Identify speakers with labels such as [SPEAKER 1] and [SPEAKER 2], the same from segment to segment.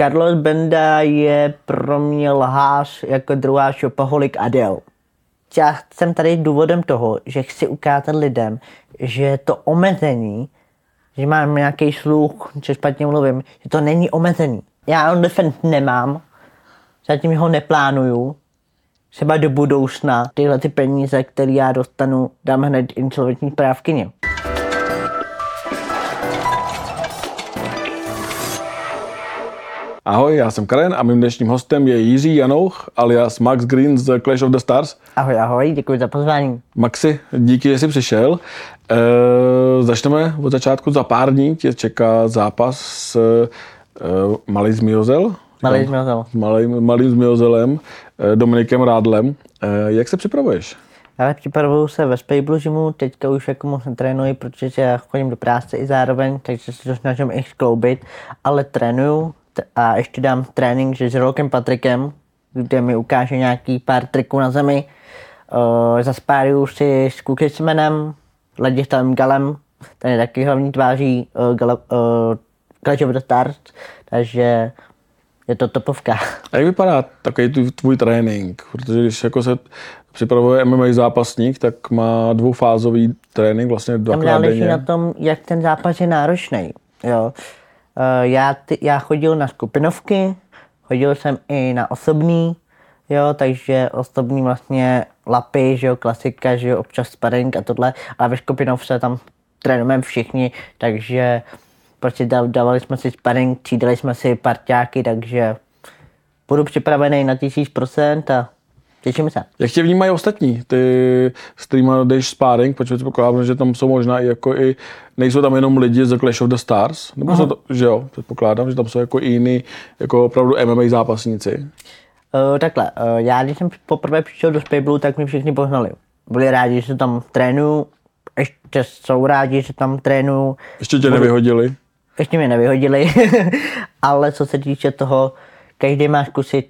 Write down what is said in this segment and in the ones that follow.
[SPEAKER 1] Carlos Benda je pro mě lhář jako druhá šopaholik Adele. Já jsem tady důvodem toho, že chci ukázat lidem, že to omezení, že mám nějaký sluch, že špatně mluvím, že to není omezený. Já OnlyFans nemám, zatím ho neplánuju. Třeba do budoucna tyhle ty peníze, které já dostanu, dám hned insolventní právkyně.
[SPEAKER 2] Ahoj, já jsem Karen a mým dnešním hostem je Jiří Janouch alias Max Green z Clash of the Stars.
[SPEAKER 1] Ahoj, ahoj, děkuji za pozvání.
[SPEAKER 2] Maxi, díky, že jsi přišel. E, začneme od začátku. Za pár dní tě čeká zápas s e, Malý Zmiozel.
[SPEAKER 1] Malý Zmiozel.
[SPEAKER 2] Malým, malým Zmiozelem, e, Dominikem Rádlem. E, jak se připravuješ?
[SPEAKER 1] Já připravuju se ve Spable Gymu, teďka už jako moc netrénuji, protože já chodím do práce i zároveň, takže se to snažím i skloubit, ale trénuju, a ještě dám trénink že s Rokem Patrikem, kde mi ukáže nějaký pár triků na zemi. Uh, zaspáruju si s Kukismanem, Ladistavým Galem, ten je taky hlavní tváří uh, Gala, uh, Clash of the Stars, takže je to topovka.
[SPEAKER 2] A jak vypadá takový tvůj trénink? Protože když jako se připravuje MMA zápasník, tak má dvoufázový trénink, vlastně dvakrát
[SPEAKER 1] Tam záleží na tom, jak ten zápas je náročný. Jo. Eh, já, ty, já chodil na skupinovky, chodil jsem i na osobní, jo, takže osobní vlastně lapy, že jo, klasika, že jo, občas sparring a tohle, ale ve skupinovce tam trénujeme všichni, takže prostě dávali jsme si sparring, třídali jsme si parťáky, takže budu připravený na tisíc procent a Těším se.
[SPEAKER 2] Jak tě vnímají ostatní, ty s kterými jdeš sparring, protože předpokládám, že tam jsou možná i jako i, nejsou tam jenom lidi z Clash of the Stars, nebo to, že jo, předpokládám, že tam jsou jako i jiní, jako opravdu MMA zápasníci.
[SPEAKER 1] Uh, takhle, uh, já když jsem poprvé přišel do Spable, tak mi všichni poznali. Byli rádi, že tam trénuju, ještě jsou rádi, že tam trénuju.
[SPEAKER 2] Ještě tě nevyhodili?
[SPEAKER 1] Ještě mě nevyhodili, ale co se týče toho, každý má zkusit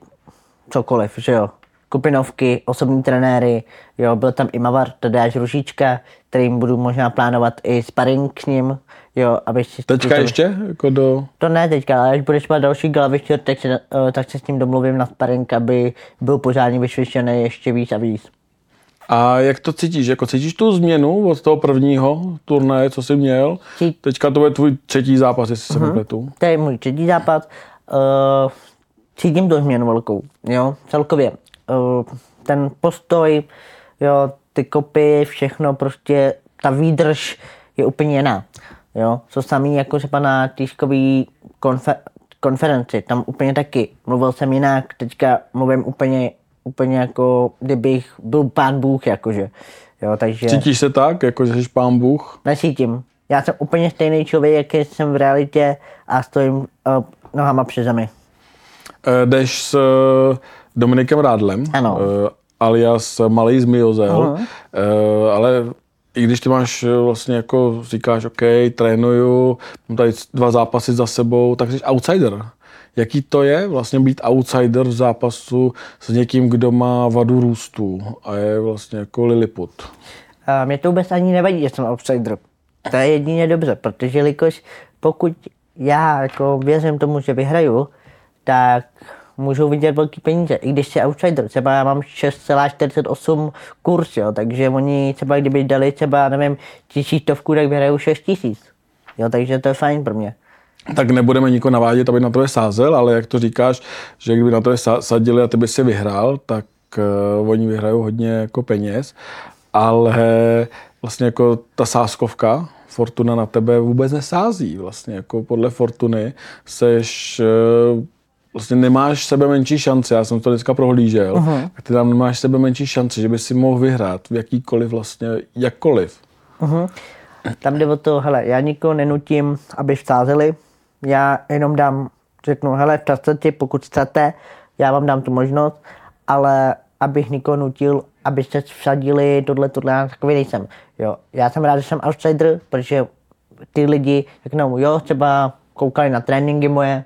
[SPEAKER 1] cokoliv, že jo skupinovky, osobní trenéry, jo, byl tam i Mavar Tadeáš Ružička, kterým budu možná plánovat i sparring s ním, jo, aby si...
[SPEAKER 2] Teďka to, ještě? Jako do...
[SPEAKER 1] To ne teďka, ale až budeš mít další galavištěr, tak se, uh, tak se s ním domluvím na sparring, aby byl pořádně vyšvištěný ještě víc a víc.
[SPEAKER 2] A jak to cítíš? Jako cítíš tu změnu od toho prvního turnaje, co jsi měl? Cít... Teďka to je tvůj třetí zápas, jestli uh-huh. se mhm. nepletu.
[SPEAKER 1] To je můj třetí zápas. Uh, cítím tu změnu velkou, jo, celkově. Eh, ten postoj, jo, ty kopy, všechno, prostě ta výdrž je úplně jiná. Jo, co samý jako třeba na týžkový konfer- konferenci, tam úplně taky. Mluvil jsem jinak, teďka mluvím úplně, úplně jako kdybych byl pán Bůh, jakože. Jo, takže...
[SPEAKER 2] Cítíš se tak, jako že jsi pán Bůh?
[SPEAKER 1] Nesítím. Já jsem úplně stejný člověk, jaký jsem v realitě a stojím uh, nohama při zemi.
[SPEAKER 2] Uh, jdeš s uh Dominikem Rádlem,
[SPEAKER 1] ano. Uh,
[SPEAKER 2] alias Malý Zmiozel, uh, ale i když ty máš eh, vlastně jako říkáš, OK, trénuju, mám tady dva zápasy za sebou, tak jsi outsider. Jaký to je vlastně být outsider v zápasu s někým, kdo má vadu růstu a je vlastně jako Lilliput?
[SPEAKER 1] Uh, mě to vůbec ani nevadí, že jsem outsider. To je jedině dobře, protože jelikož pokud já jako věřím tomu, že vyhraju, tak můžou vidět velký peníze, i když jsi outsider. Třeba já mám 6,48 kurz, jo, takže oni třeba kdyby dali třeba, nevím, tisícovku, tak vyhrajou 6 tisíc. Jo, takže to je fajn pro mě.
[SPEAKER 2] Tak nebudeme nikoho navádět, aby na to je sázel, ale jak to říkáš, že kdyby na to je sadili a ty by si vyhrál, tak uh, oni vyhrajou hodně jako peněz, ale vlastně jako ta sáskovka, Fortuna na tebe vůbec nesází. Vlastně jako podle Fortuny seš uh, vlastně nemáš sebe menší šance, já jsem to dneska prohlížel, uh-huh. tak ty tam nemáš sebe menší šance, že by si mohl vyhrát v jakýkoliv vlastně, jakkoliv.
[SPEAKER 1] Uh-huh. Tam jde o to, hele, já nikoho nenutím, aby vsázeli, já jenom dám, řeknu, hele, vsázte pokud chcete, já vám dám tu možnost, ale abych nikoho nutil, abyste vsadili tohle, tohle, já takový nejsem. Jo, já jsem rád, že jsem outsider, protože ty lidi řeknou, jo, třeba koukali na tréninky moje,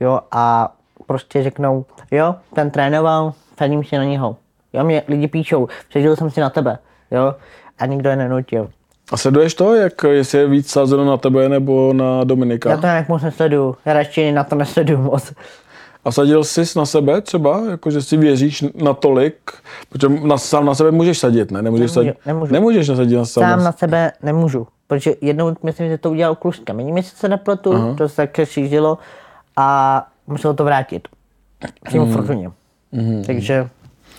[SPEAKER 1] jo, a prostě řeknou, jo, ten trénoval, sadím si na něho. Jo, mě lidi píšou, přežil jsem si na tebe, jo, a nikdo je nenutil.
[SPEAKER 2] A sleduješ to, jak jestli je víc sázeno na tebe nebo na Dominika?
[SPEAKER 1] Já to nějak moc nesleduju, já radši na to nesleduju moc.
[SPEAKER 2] A sadil jsi na sebe třeba, jako že si věříš natolik, protože na, sám na sebe můžeš sadit, ne? Nemůžeš,
[SPEAKER 1] Nemůžu,
[SPEAKER 2] sadit,
[SPEAKER 1] nemůžu.
[SPEAKER 2] nemůžeš nasadit na sám,
[SPEAKER 1] Sám
[SPEAKER 2] na
[SPEAKER 1] sebe nemůžu, protože jednou myslím, že to udělal Kluska. Mení mi se nepletu,
[SPEAKER 2] Aha.
[SPEAKER 1] to se tak šířilo a muselo to vrátit. Přímo
[SPEAKER 2] Hmm.
[SPEAKER 1] mm. Fortuně. Mm. Takže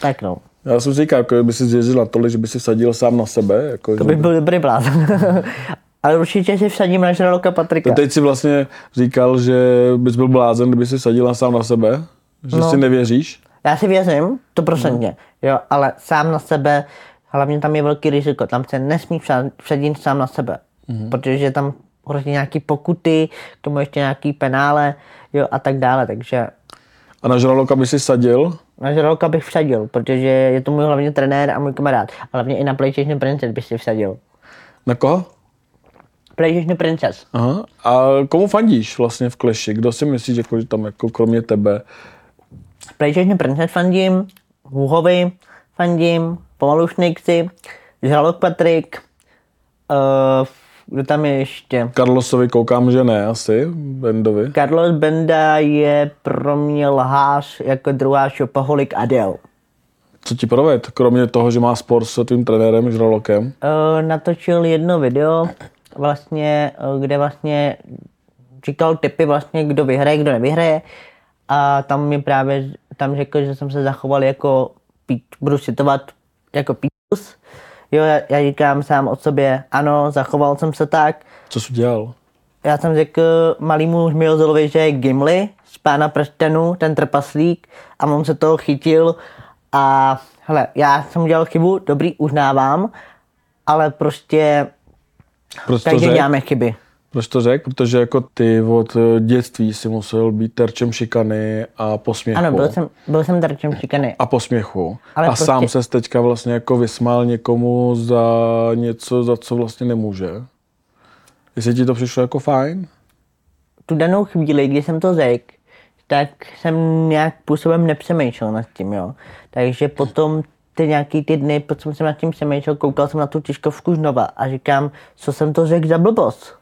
[SPEAKER 1] tak no.
[SPEAKER 2] Já jsem si říkal, jako by si zvěřil natolik, že by si sadil sám na sebe. Jako,
[SPEAKER 1] To
[SPEAKER 2] že-
[SPEAKER 1] by byl dobrý blázen. Ale určitě si vsadím na žraloka Patrika.
[SPEAKER 2] To teď si vlastně říkal, že bys byl blázen, kdyby si sadil sám na sebe, že
[SPEAKER 1] No.
[SPEAKER 2] si nevěříš.
[SPEAKER 1] Já si věřím, to procentně,
[SPEAKER 2] No.
[SPEAKER 1] jo, ale sám na sebe, hlavně tam je velký riziko, tam se nesmí vsadit sám na sebe,
[SPEAKER 2] Mhm.
[SPEAKER 1] protože tam hrozně nějaký pokuty, k tomu ještě nějaký penále, jo, a tak dále, takže
[SPEAKER 2] A na žraloka by si sadil.
[SPEAKER 1] na žraloka bych vsadil, protože je to můj hlavně trenér a můj kamarád, a hlavně i na PlayStation Princess bych si vsadil.
[SPEAKER 2] Na koho?
[SPEAKER 1] PlayStation Princess.
[SPEAKER 2] Aha. A komu fandíš vlastně v Clashi? Kdo si myslíš, jako, že tam jako kromě tebe?
[SPEAKER 1] PlayStation Princess fandím, Wuhovi fandím, pomalu Snakesy, Žralok Patrik, uh, kdo tam je ještě?
[SPEAKER 2] Carlosovi koukám, že ne asi, Bendovi.
[SPEAKER 1] Carlos Benda je pro mě lhář jako druhá šopaholik Adel.
[SPEAKER 2] Co ti proved? Kromě toho, že má spor s tvým trenérem Žralokem.
[SPEAKER 1] Uh, natočil jedno video, vlastně, uh, kde vlastně říkal typy vlastně, kdo vyhraje, kdo nevyhraje. A tam mi právě tam řekl, že jsem se zachoval jako, pí- budu citovat, jako píkus. Jo, já, já říkám sám o sobě, ano, zachoval jsem se tak.
[SPEAKER 2] Co jsi udělal?
[SPEAKER 1] Já jsem řekl malýmu Zmiozelovi, že je Gimli z Pána prstenů, ten trpaslík a on se toho chytil a hele, já jsem udělal chybu, dobrý, uznávám, ale prostě každý
[SPEAKER 2] řek?
[SPEAKER 1] děláme chyby.
[SPEAKER 2] Proč to řekl? Protože jako ty od eh, dětství si musel být terčem šikany a posměchu.
[SPEAKER 1] Ano, byl jsem, byl jsem terčem šikany.
[SPEAKER 2] a posměchu.
[SPEAKER 1] Ale
[SPEAKER 2] a
[SPEAKER 1] prostě-
[SPEAKER 2] sám se teďka vlastně jako vysmál někomu za něco, za co vlastně nemůže. Jestli ti to přišlo jako fajn?
[SPEAKER 1] Tu danou chvíli, kdy jsem to řekl, tak jsem nějak způsobem nepřemýšlel nad tím, jo. Takže potom ty nějaký ty dny, potom jsem nad tím přemýšlel, koukal jsem na tu tiskovku znova a říkám, co jsem to řekl za blbost.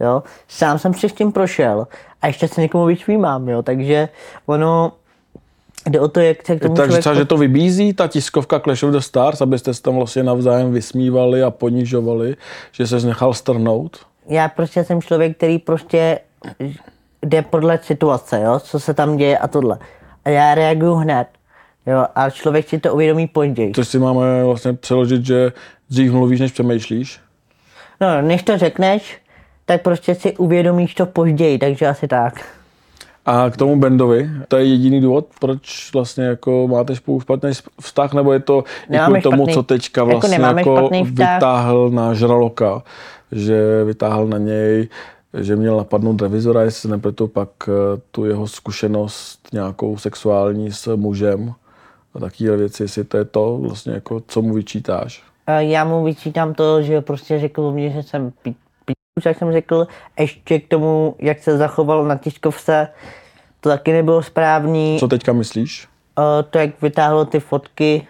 [SPEAKER 1] Jo? Sám jsem si s tím prošel a ještě se někomu vyčvímám, jo. Takže ono jde o to, jak se k tomu
[SPEAKER 2] Takže
[SPEAKER 1] člověk
[SPEAKER 2] třeba, že to vybízí ta tiskovka Clash of the Stars, abyste se tam vlastně navzájem vysmívali a ponižovali, že se nechal strnout?
[SPEAKER 1] já prostě jsem člověk, který prostě jde podle situace, jo, co se tam děje a tohle. A já reaguju hned, jo, a člověk si to uvědomí později.
[SPEAKER 2] Což si máme vlastně přeložit, že dřív mluvíš, než přemýšlíš.
[SPEAKER 1] No, než to řekneš, tak prostě si uvědomíš to později, takže asi tak.
[SPEAKER 2] A k tomu Bendovi, to je jediný důvod, proč vlastně jako máte spolu špatný vztah, nebo je to i kvůli tomu, co teďka
[SPEAKER 1] jako
[SPEAKER 2] vlastně jako,
[SPEAKER 1] vztah.
[SPEAKER 2] vytáhl na žraloka, že vytáhl na něj, že měl napadnout revizora, jestli se nepletu, pak eh, tu jeho zkušenost nějakou sexuální s mužem a takové věci, jestli to je to vlastně jako, co mu vyčítáš.
[SPEAKER 1] A Já mu vyčítám to, že prostě řekl mě, že jsem pí- píčus, jak jsem řekl, ještě k tomu, jak se zachoval na tiskovce, to taky nebylo správný.
[SPEAKER 2] Co teďka myslíš?
[SPEAKER 1] Eh, to, jak vytáhlo ty fotky,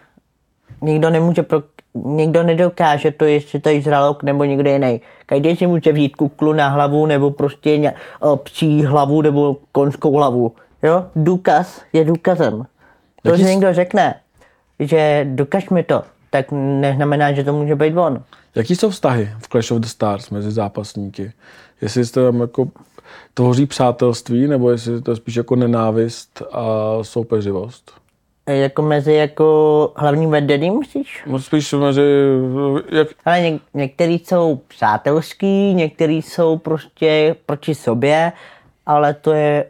[SPEAKER 1] nikdo nemůže pro, nikdo nedokáže to, jestli to je žralok nebo někdo jiný. Každý si může vzít kuklu na hlavu nebo prostě ně, o, psí hlavu nebo konskou hlavu. Jo? Důkaz je důkazem. To,
[SPEAKER 2] Jaký
[SPEAKER 1] že někdo řekne, že dokaž mi to, tak neznamená, že to může být on.
[SPEAKER 2] Jaký jsou vztahy v Clash of the Stars mezi zápasníky? Jestli jste tam jako tvoří přátelství, nebo jestli to je spíš jako nenávist a soupeřivost?
[SPEAKER 1] Jako mezi jako hlavním vedeným, myslíš?
[SPEAKER 2] No spíš mezi, jak,
[SPEAKER 1] Ale něk- některý jsou přátelský, některý jsou prostě proti sobě, ale to je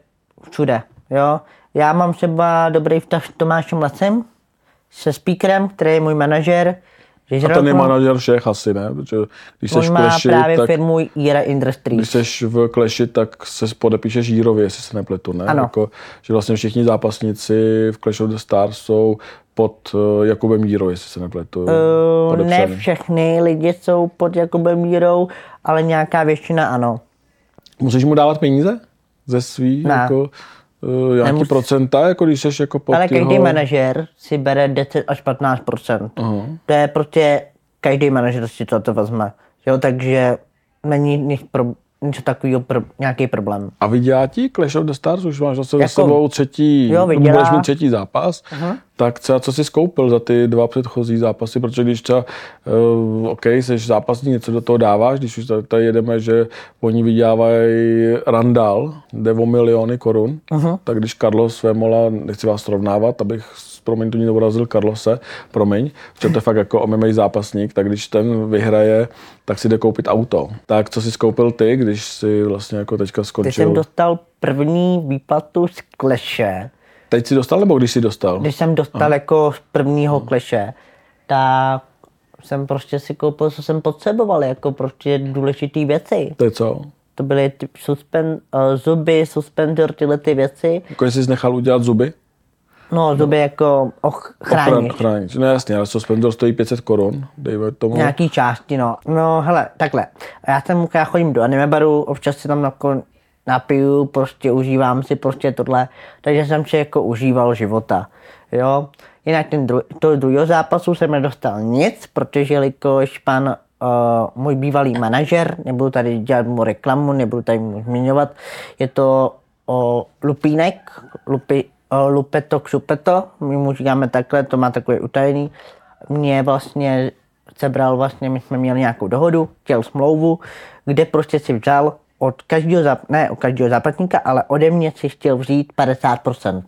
[SPEAKER 1] všude, jo. Já mám třeba dobrý vztah s Tomášem Lacem, se speakerem, který je můj manažer. Že
[SPEAKER 2] a ten je manažer všech asi, ne? Protože když
[SPEAKER 1] On
[SPEAKER 2] seš
[SPEAKER 1] má
[SPEAKER 2] Clashi,
[SPEAKER 1] právě
[SPEAKER 2] tak,
[SPEAKER 1] firmu Jira Industries.
[SPEAKER 2] když seš v Clashi, tak se podepíšeš Jírovi, jestli se nepletu, ne?
[SPEAKER 1] Ano.
[SPEAKER 2] Jako, že vlastně všichni zápasníci v Clash of the Stars jsou pod uh, Jakubem Jíro, jestli se nepletu.
[SPEAKER 1] Uh, ne všechny lidi jsou pod Jakubem Jírou, ale nějaká většina ano.
[SPEAKER 2] Musíš mu dávat peníze? Ze svý,
[SPEAKER 1] Ne.
[SPEAKER 2] jako, uh, nějaký
[SPEAKER 1] Nemus-
[SPEAKER 2] procenta, jako když jsi jako pod
[SPEAKER 1] Ale každý
[SPEAKER 2] jeho...
[SPEAKER 1] manažer si bere 10 až 15
[SPEAKER 2] Aha.
[SPEAKER 1] To je prostě každý manažer si to, to vezme. Jo, takže není nic, pro, něco takového, pro, nějaký problém.
[SPEAKER 2] A vydělá ti Clash of the Stars? Už máš zase
[SPEAKER 1] Jako-
[SPEAKER 2] jako, sebou třetí,
[SPEAKER 1] Jo,
[SPEAKER 2] budeš mít třetí zápas. Uh-huh. Tak třeba co jsi skoupil za ty dva předchozí zápasy? Protože když třeba, uh, OK, jsi zápasník, něco do toho dáváš, když už tady- tady jedeme, že oni vydělávají Randall, jde o miliony korun, uh-huh. tak když Carlos Vemola, nechci vás srovnávat, abych s promiňtí neurazil Carlose, promiň, protože to je fakt jako MMA zápasník, tak když ten vyhraje, tak si jde koupit auto. Tak co jsi skoupil ty, když si vlastně jako teďka skončil?
[SPEAKER 1] jsem dostal první výplatu z kleše,
[SPEAKER 2] Teď jsi dostal, nebo když jsi dostal?
[SPEAKER 1] když jsem dostal jako z prvního kleše, tak jsem prostě si koupil, co jsem potřeboval, jako prostě důležité věci.
[SPEAKER 2] To je co?
[SPEAKER 1] To byly ty suspen, uh, zuby, suspendor, tyhle ty věci.
[SPEAKER 2] Jako jsi nechal udělat zuby?
[SPEAKER 1] No, zuby jako ochránit.
[SPEAKER 2] Ochran- Chránit. No jasně, ale suspendor stojí 500 korun, dejme tomu.
[SPEAKER 1] Nějaký části, no. No, hele, takhle. Já jsem, já chodím do anime baru, občas si tam jako napiju, prostě užívám si prostě tohle, takže jsem si jako užíval života, jo. Jinak ten dru, to druhého zápasu jsem nedostal nic, protože jelikož pan uh, můj bývalý manažer, nebudu tady dělat mu reklamu, nebudu tady mu zmiňovat, je to uh, Lupínek, Lupi, uh, Lupeto Ksupeto, my mu říkáme takhle, to má takové utajený, mě vlastně sebral vlastně, my jsme měli nějakou dohodu, chtěl smlouvu, kde prostě si vzal od každého, záp- ne od každého zápasníka, ale ode mě si chtěl vzít 50%.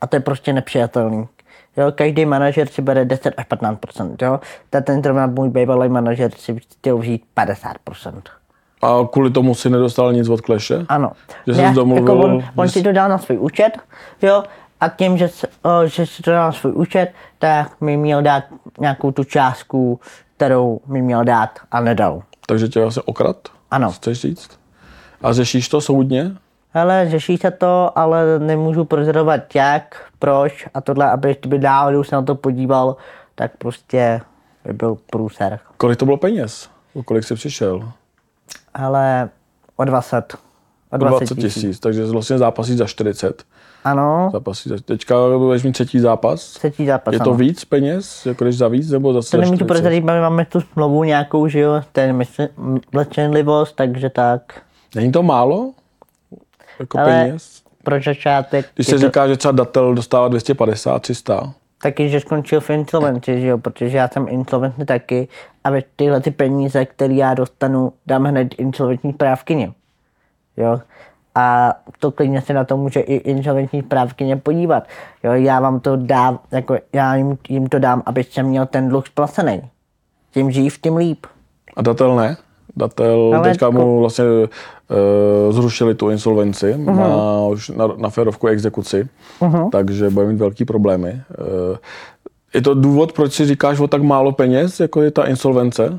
[SPEAKER 1] A to je prostě nepřijatelný. Jo, každý manažer si bere 10 až 15%, jo. Tak ten zrovna můj bývalý manažer si chtěl vzít 50%.
[SPEAKER 2] A kvůli tomu si nedostal nic od kleše?
[SPEAKER 1] Ano.
[SPEAKER 2] Že
[SPEAKER 1] Ne,
[SPEAKER 2] domluvil,
[SPEAKER 1] jako on, on si to dal na svůj účet, jo, a tím, že, o, že si to dal na svůj účet, tak mi měl dát nějakou tu částku, kterou mi měl dát a nedal.
[SPEAKER 2] Takže tě vlastně okrad?
[SPEAKER 1] Ano.
[SPEAKER 2] Chceš říct? A řešíš to soudně?
[SPEAKER 1] Hele, řeší se to, ale nemůžu prozorovat jak, proč a tohle, aby by náhodou se na to podíval, tak prostě by byl průser.
[SPEAKER 2] Kolik to bylo peněz? O kolik jsi přišel?
[SPEAKER 1] Ale o 20. O
[SPEAKER 2] 20 tisíc, takže vlastně zápasí za 40.
[SPEAKER 1] Ano,
[SPEAKER 2] Zápasí za... Teďka budeš mít třetí zápas.
[SPEAKER 1] třetí zápas.
[SPEAKER 2] Je to
[SPEAKER 1] ano.
[SPEAKER 2] víc peněz, jako když za víc, nebo zase
[SPEAKER 1] To
[SPEAKER 2] za
[SPEAKER 1] nemůžu
[SPEAKER 2] 40?
[SPEAKER 1] prozradit, my máme tu smlouvu nějakou, že jo, ten mlčenlivost, takže tak.
[SPEAKER 2] Není to málo? Jako
[SPEAKER 1] Ale
[SPEAKER 2] peněz?
[SPEAKER 1] pro začátek
[SPEAKER 2] Když se
[SPEAKER 1] to
[SPEAKER 2] říká, že třeba datel dostává 250, 300,
[SPEAKER 1] taky, že skončil v insolvenci, že jo, protože já jsem insolventní taky a tyhle ty peníze, které já dostanu, dám hned insolventní právkyně. Jo. A to klidně se na to může i insolventní právkyně podívat. Jo, já vám to dám, jako já jim, jim to dám, aby jsem měl ten dluh splacený. Tím dřív, tím líp.
[SPEAKER 2] A datel ne? Datel
[SPEAKER 1] Ale
[SPEAKER 2] teďka
[SPEAKER 1] jako-
[SPEAKER 2] mu vlastně uh, zrušili tu insolvenci, uh-huh. má už na, na férovku exekuci, uh-huh. takže bude mít velký problémy. Uh, je to důvod, proč si říkáš o tak málo peněz, jako je ta insolvence?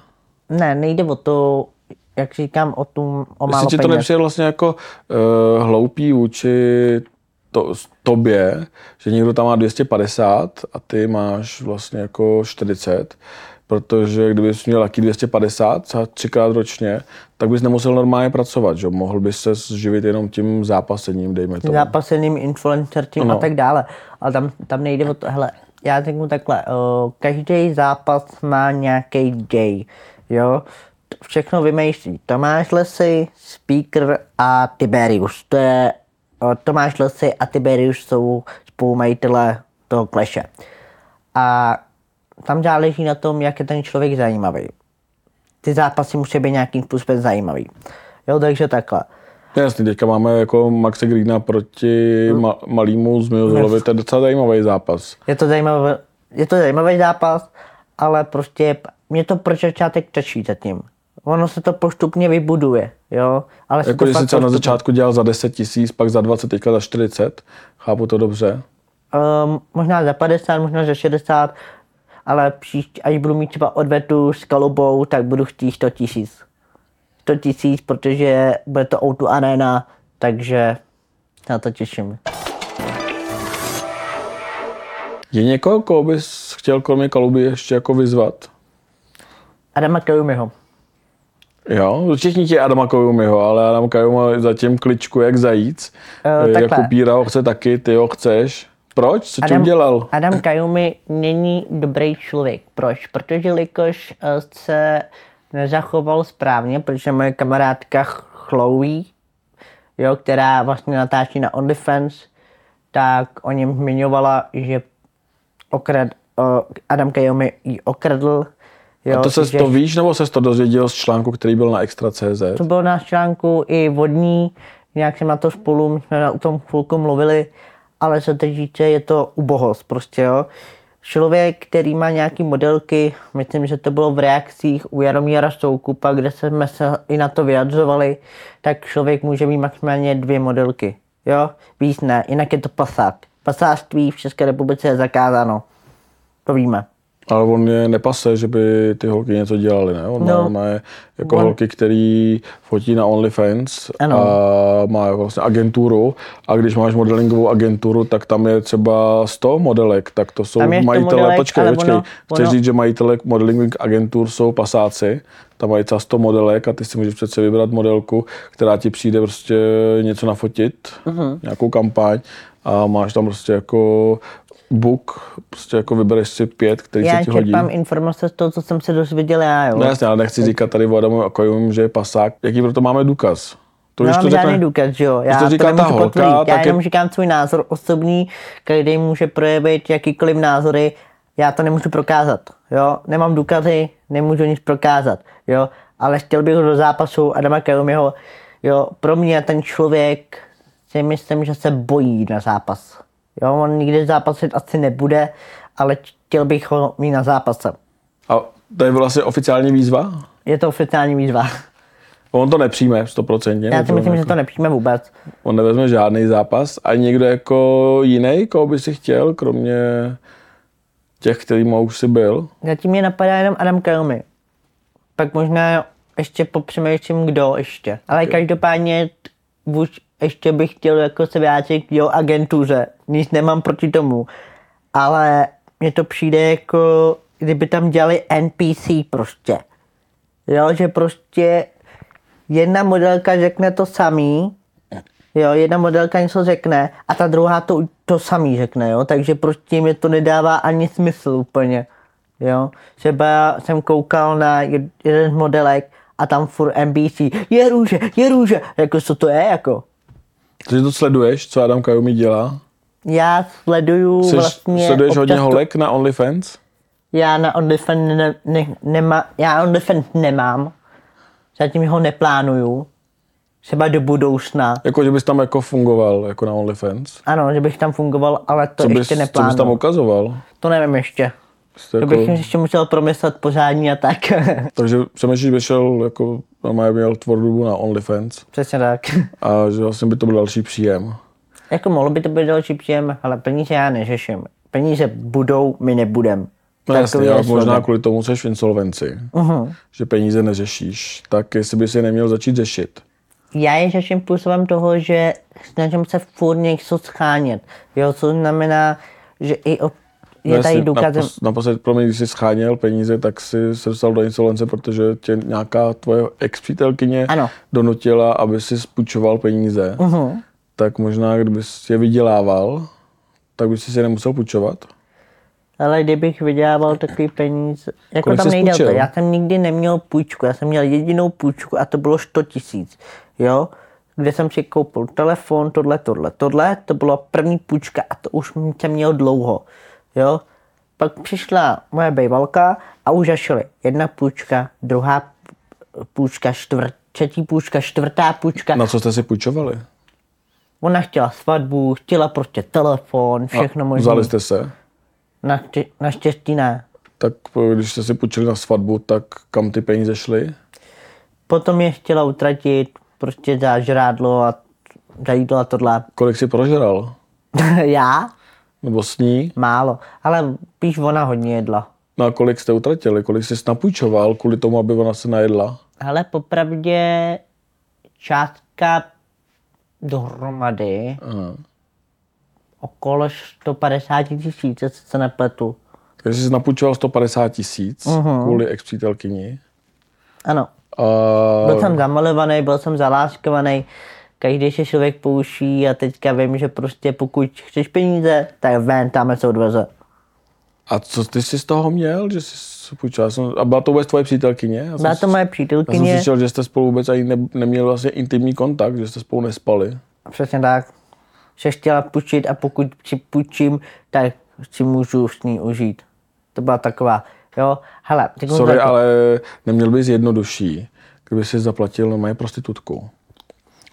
[SPEAKER 1] Ne, nejde o to, jak říkám, o, tu, o málo
[SPEAKER 2] Jestli ti to nepřijde vlastně jako uh, hloupý vůči to, tobě, že někdo tam má 250 a ty máš vlastně jako 40, protože kdybys měl taky 250 třeba třikrát ročně, tak bys nemusel normálně pracovat, že? mohl bys se živit jenom tím zápasením, dejme tomu.
[SPEAKER 1] zápaseným influencer tím a
[SPEAKER 2] Ano.
[SPEAKER 1] tak dále. Ale tam, tam nejde o to, hele, já řeknu takhle, uh, každý zápas má nějaký děj, jo. Všechno vymýšlí Tomáš Lesy, Speaker a Tiberius. To je, Tomáš Lesy a Tiberius jsou spolumajitele toho kleše. A tam záleží na tom, jak je ten člověk zajímavý. Ty zápasy musí být nějakým způsobem zajímavý. Jo, takže takhle.
[SPEAKER 2] Jasně, teďka máme jako Maxe Greena proti ma- malýmu Zmiozulovi, to je docela zajímavý zápas.
[SPEAKER 1] Je to zajímavý, je to zajímavý zápas, ale prostě mě to pro začátek tečí zatím. Ono se to postupně vybuduje, jo. Ale
[SPEAKER 2] Jako
[SPEAKER 1] to
[SPEAKER 2] když jsi třeba na začátku dělal za 10 tisíc, pak za 20, teďka za 40, chápu to dobře.
[SPEAKER 1] Um, možná za 50, možná za 60, ale příště, až budu mít třeba odvetu s kalubou, tak budu chtít 100 tisíc. 100 tisíc, protože bude to O2 Arena, takže se na to těším.
[SPEAKER 2] Je někoho, koho bys chtěl kromě Kaluby ještě jako vyzvat?
[SPEAKER 1] Adama Kajumiho.
[SPEAKER 2] Jo, všichni ti Adama Kojumiho, ale Adam Kajuma zatím kličku jak zajíc. Uh,
[SPEAKER 1] takhle.
[SPEAKER 2] jako Píra ho chce taky, ty ho chceš. Proč? Co ti udělal?
[SPEAKER 1] Adam Kajumi není dobrý člověk. Proč? Protože jelikož eh, se nezachoval správně, protože moje kamarádka ch- Chloe, jo, která vlastně natáčí na OnlyFans, tak o něm zmiňovala, že okrad, o, Adam Kajomi ji okradl. Jo,
[SPEAKER 2] A to se
[SPEAKER 1] že
[SPEAKER 2] to víš, nebo se to dozvěděl z článku, který byl na Extra.cz?
[SPEAKER 1] to bylo na článku i vodní, nějak jsme na to spolu, my jsme na- o tom chvilku mluvili, ale co teď říct, je to ubohost prostě, jo. Člověk, který má nějaký modelky, myslím, že to bylo v reakcích u Jaromíra Soukupa, kde jsme se i na to vyjadřovali, tak člověk může mít maximálně dvě modelky, jo. Víc ne, jinak je to pasák. Pasářství v České republice je zakázáno. To víme.
[SPEAKER 2] Ale on je nepase, že by ty holky něco dělali, ne? On
[SPEAKER 1] No.
[SPEAKER 2] má, jako
[SPEAKER 1] On-
[SPEAKER 2] holky, který fotí na OnlyFans
[SPEAKER 1] Ano.
[SPEAKER 2] a má vlastně agenturu a když máš modelingovou agenturu, tak tam je třeba 100 modelek, tak to jsou
[SPEAKER 1] Tam je 100
[SPEAKER 2] majitele,
[SPEAKER 1] modelek,
[SPEAKER 2] počkej, počkej,
[SPEAKER 1] ono-
[SPEAKER 2] chceš
[SPEAKER 1] ono-
[SPEAKER 2] říct, že majitele modelingových agentur jsou pasáci, tam mají třeba 100 modelek a ty si můžeš přece vybrat modelku, která ti přijde prostě něco nafotit,
[SPEAKER 1] Mhm.
[SPEAKER 2] nějakou kampaň a máš tam prostě jako book, prostě jako vybereš si pět, který
[SPEAKER 1] Já
[SPEAKER 2] se ti hodí.
[SPEAKER 1] čerpám informace z toho, co jsem se dozvěděl já, jo.
[SPEAKER 2] No jasně, ale nechci říkat tady o Adamu Akojum, že je pasák. Jaký proto máme důkaz? To
[SPEAKER 1] Já mám
[SPEAKER 2] to
[SPEAKER 1] žádný
[SPEAKER 2] řekne,
[SPEAKER 1] důkaz, že jo. Já
[SPEAKER 2] to říká ta
[SPEAKER 1] nemůžu
[SPEAKER 2] holka,
[SPEAKER 1] potvrdit. Já
[SPEAKER 2] tak je-
[SPEAKER 1] jenom říkám svůj názor osobní, každý může projevit jakýkoliv názory, já to nemůžu prokázat, jo. Nemám důkazy, nemůžu nic prokázat, jo. Ale chtěl bych ho do zápasu Adama Kajumiho, jo. Pro mě ten člověk si myslím, že se bojí na zápas. Jo, on nikdy zápasit asi nebude, ale chtěl bych ho mít na zápase.
[SPEAKER 2] a to je vlastně oficiální výzva?
[SPEAKER 1] Je to oficiální výzva.
[SPEAKER 2] On to nepřijme 100%.
[SPEAKER 1] Já si myslím, že to nepřijme vůbec.
[SPEAKER 2] On nevezme žádný zápas. A někdo jako jiný, koho by si chtěl, kromě těch, kterýma už si byl?
[SPEAKER 1] Zatím mě napadá jenom Adam Kelmy. Pak možná ještě popřemýšlím, kdo ještě. Ale každopádně t- už ještě bych chtěl jako se vrátit k jeho agentuře. Nic nemám proti tomu. Ale mně to přijde jako, kdyby tam dělali NPC prostě. Jo, že prostě jedna modelka řekne to samý, Jo, jedna modelka něco řekne a ta druhá to, to samý řekne, jo, takže prostě mi to nedává ani smysl úplně, jo. Třeba jsem koukal na jed- jeden z modelek a tam furt NBC, je růže, je růže, jako co to je, jako.
[SPEAKER 2] Takže to sleduješ, co Adam Kajumi dělá?
[SPEAKER 1] Já sleduju
[SPEAKER 2] Jsi,
[SPEAKER 1] vlastně...
[SPEAKER 2] sleduješ hodně
[SPEAKER 1] občas to-
[SPEAKER 2] holek na OnlyFans?
[SPEAKER 1] Já na OnlyFans ne, ne, nema, já OnlyFans nemám, zatím ho neplánuju, třeba do budoucna.
[SPEAKER 2] Jako, že bys tam jako fungoval, jako na OnlyFans?
[SPEAKER 1] Ano, že bych tam fungoval, ale to
[SPEAKER 2] Co bys,
[SPEAKER 1] ještě
[SPEAKER 2] co bys
[SPEAKER 1] neplánuju.
[SPEAKER 2] tam ukazoval?
[SPEAKER 1] To nevím ještě.
[SPEAKER 2] Jste
[SPEAKER 1] To
[SPEAKER 2] jako,
[SPEAKER 1] bych ještě musel promyslet pořádně a tak.
[SPEAKER 2] Takže přemýšlíš, by šel jako, normálně měl tvorbu na OnlyFans
[SPEAKER 1] Přesně tak.
[SPEAKER 2] a že vlastně by to byl další příjem.
[SPEAKER 1] jako mohlo by to být další příjem, ale peníze já neřeším. Peníze budou, my nebudem.
[SPEAKER 2] No jasně, ale možná kvůli tomu jsi v insolvenci, uh-huh. že peníze neřešíš, tak jestli by si je neměl začít řešit.
[SPEAKER 1] Já je řeším způsobem toho, že snažím se furt něco schánět. Jo, co znamená, že i o, je
[SPEAKER 2] No
[SPEAKER 1] tady
[SPEAKER 2] jasně,
[SPEAKER 1] důkazem.
[SPEAKER 2] napos- Naposled, pro mě, když jsi scháněl peníze, tak si se dostal do insolvence, protože tě nějaká tvoje ex-přítelkyně
[SPEAKER 1] Ano.
[SPEAKER 2] donutila, aby si spůjčoval peníze. Uh-huh. Tak možná, kdybys je vydělával, tak bys si je nemusel půjčovat.
[SPEAKER 1] Ale kdybych vydělával takový peníze, jako
[SPEAKER 2] Kolik
[SPEAKER 1] tam nejde to. Já jsem nikdy neměl půjčku, já jsem měl jedinou půjčku a to bylo 100 tisíc, jo, kde jsem si koupil telefon, tohle, tohle, tohle, to byla první půjčka a to už jsem měl dlouho, jo. Pak přišla moje bejvalka a už zašly jedna půjčka, druhá půjčka, čtvrt, třetí půjčka, čtvrtá půjčka.
[SPEAKER 2] Na co jste si půjčovali?
[SPEAKER 1] Ona chtěla svatbu, chtěla prostě telefon, všechno možné.
[SPEAKER 2] Vzali jste se?
[SPEAKER 1] Naště, naštěstí ne.
[SPEAKER 2] Tak když jste si půjčili na svatbu, tak kam ty peníze šly?
[SPEAKER 1] Potom je chtěla utratit prostě za žrádlo a za jídlo a tohle.
[SPEAKER 2] Kolik si prožral?
[SPEAKER 1] Já?
[SPEAKER 2] Nebo sní?
[SPEAKER 1] Málo. Ale píš, ona hodně jedla.
[SPEAKER 2] No a kolik jste utratili? Kolik jsi napůjčoval kvůli tomu, aby ona se najedla?
[SPEAKER 1] Ale popravdě částka dohromady
[SPEAKER 2] Aha.
[SPEAKER 1] okolo 150 tisíc, jestli se nepletu.
[SPEAKER 2] Takže jsi napůjčoval 150 tisíc uh-huh. kvůli ex-přítelkyni.
[SPEAKER 1] Ano.
[SPEAKER 2] A
[SPEAKER 1] Byl jsem zamalovaný, byl jsem zaláskovaný. Každý se člověk pouší a teďka vím, že prostě pokud chceš peníze, tak ven, tam se odveze.
[SPEAKER 2] A co ty jsi z toho měl, že jsi půjčila? Jsem, a byla to vůbec tvoje přítelkyně? Já
[SPEAKER 1] Byla to moje
[SPEAKER 2] já jsem
[SPEAKER 1] přítelkyně,
[SPEAKER 2] slyšel, že jste spolu vůbec ani ne, neměli vlastně intimní kontakt, že jste spolu nespali.
[SPEAKER 1] přesně tak, se chtěla půjčit a pokud si půjčím, tak si můžu s ní užít. To byla taková, jo, hele,
[SPEAKER 2] Sorry, ale neměl bys jednodušší, kdyby si zaplatil na moje prostitutku.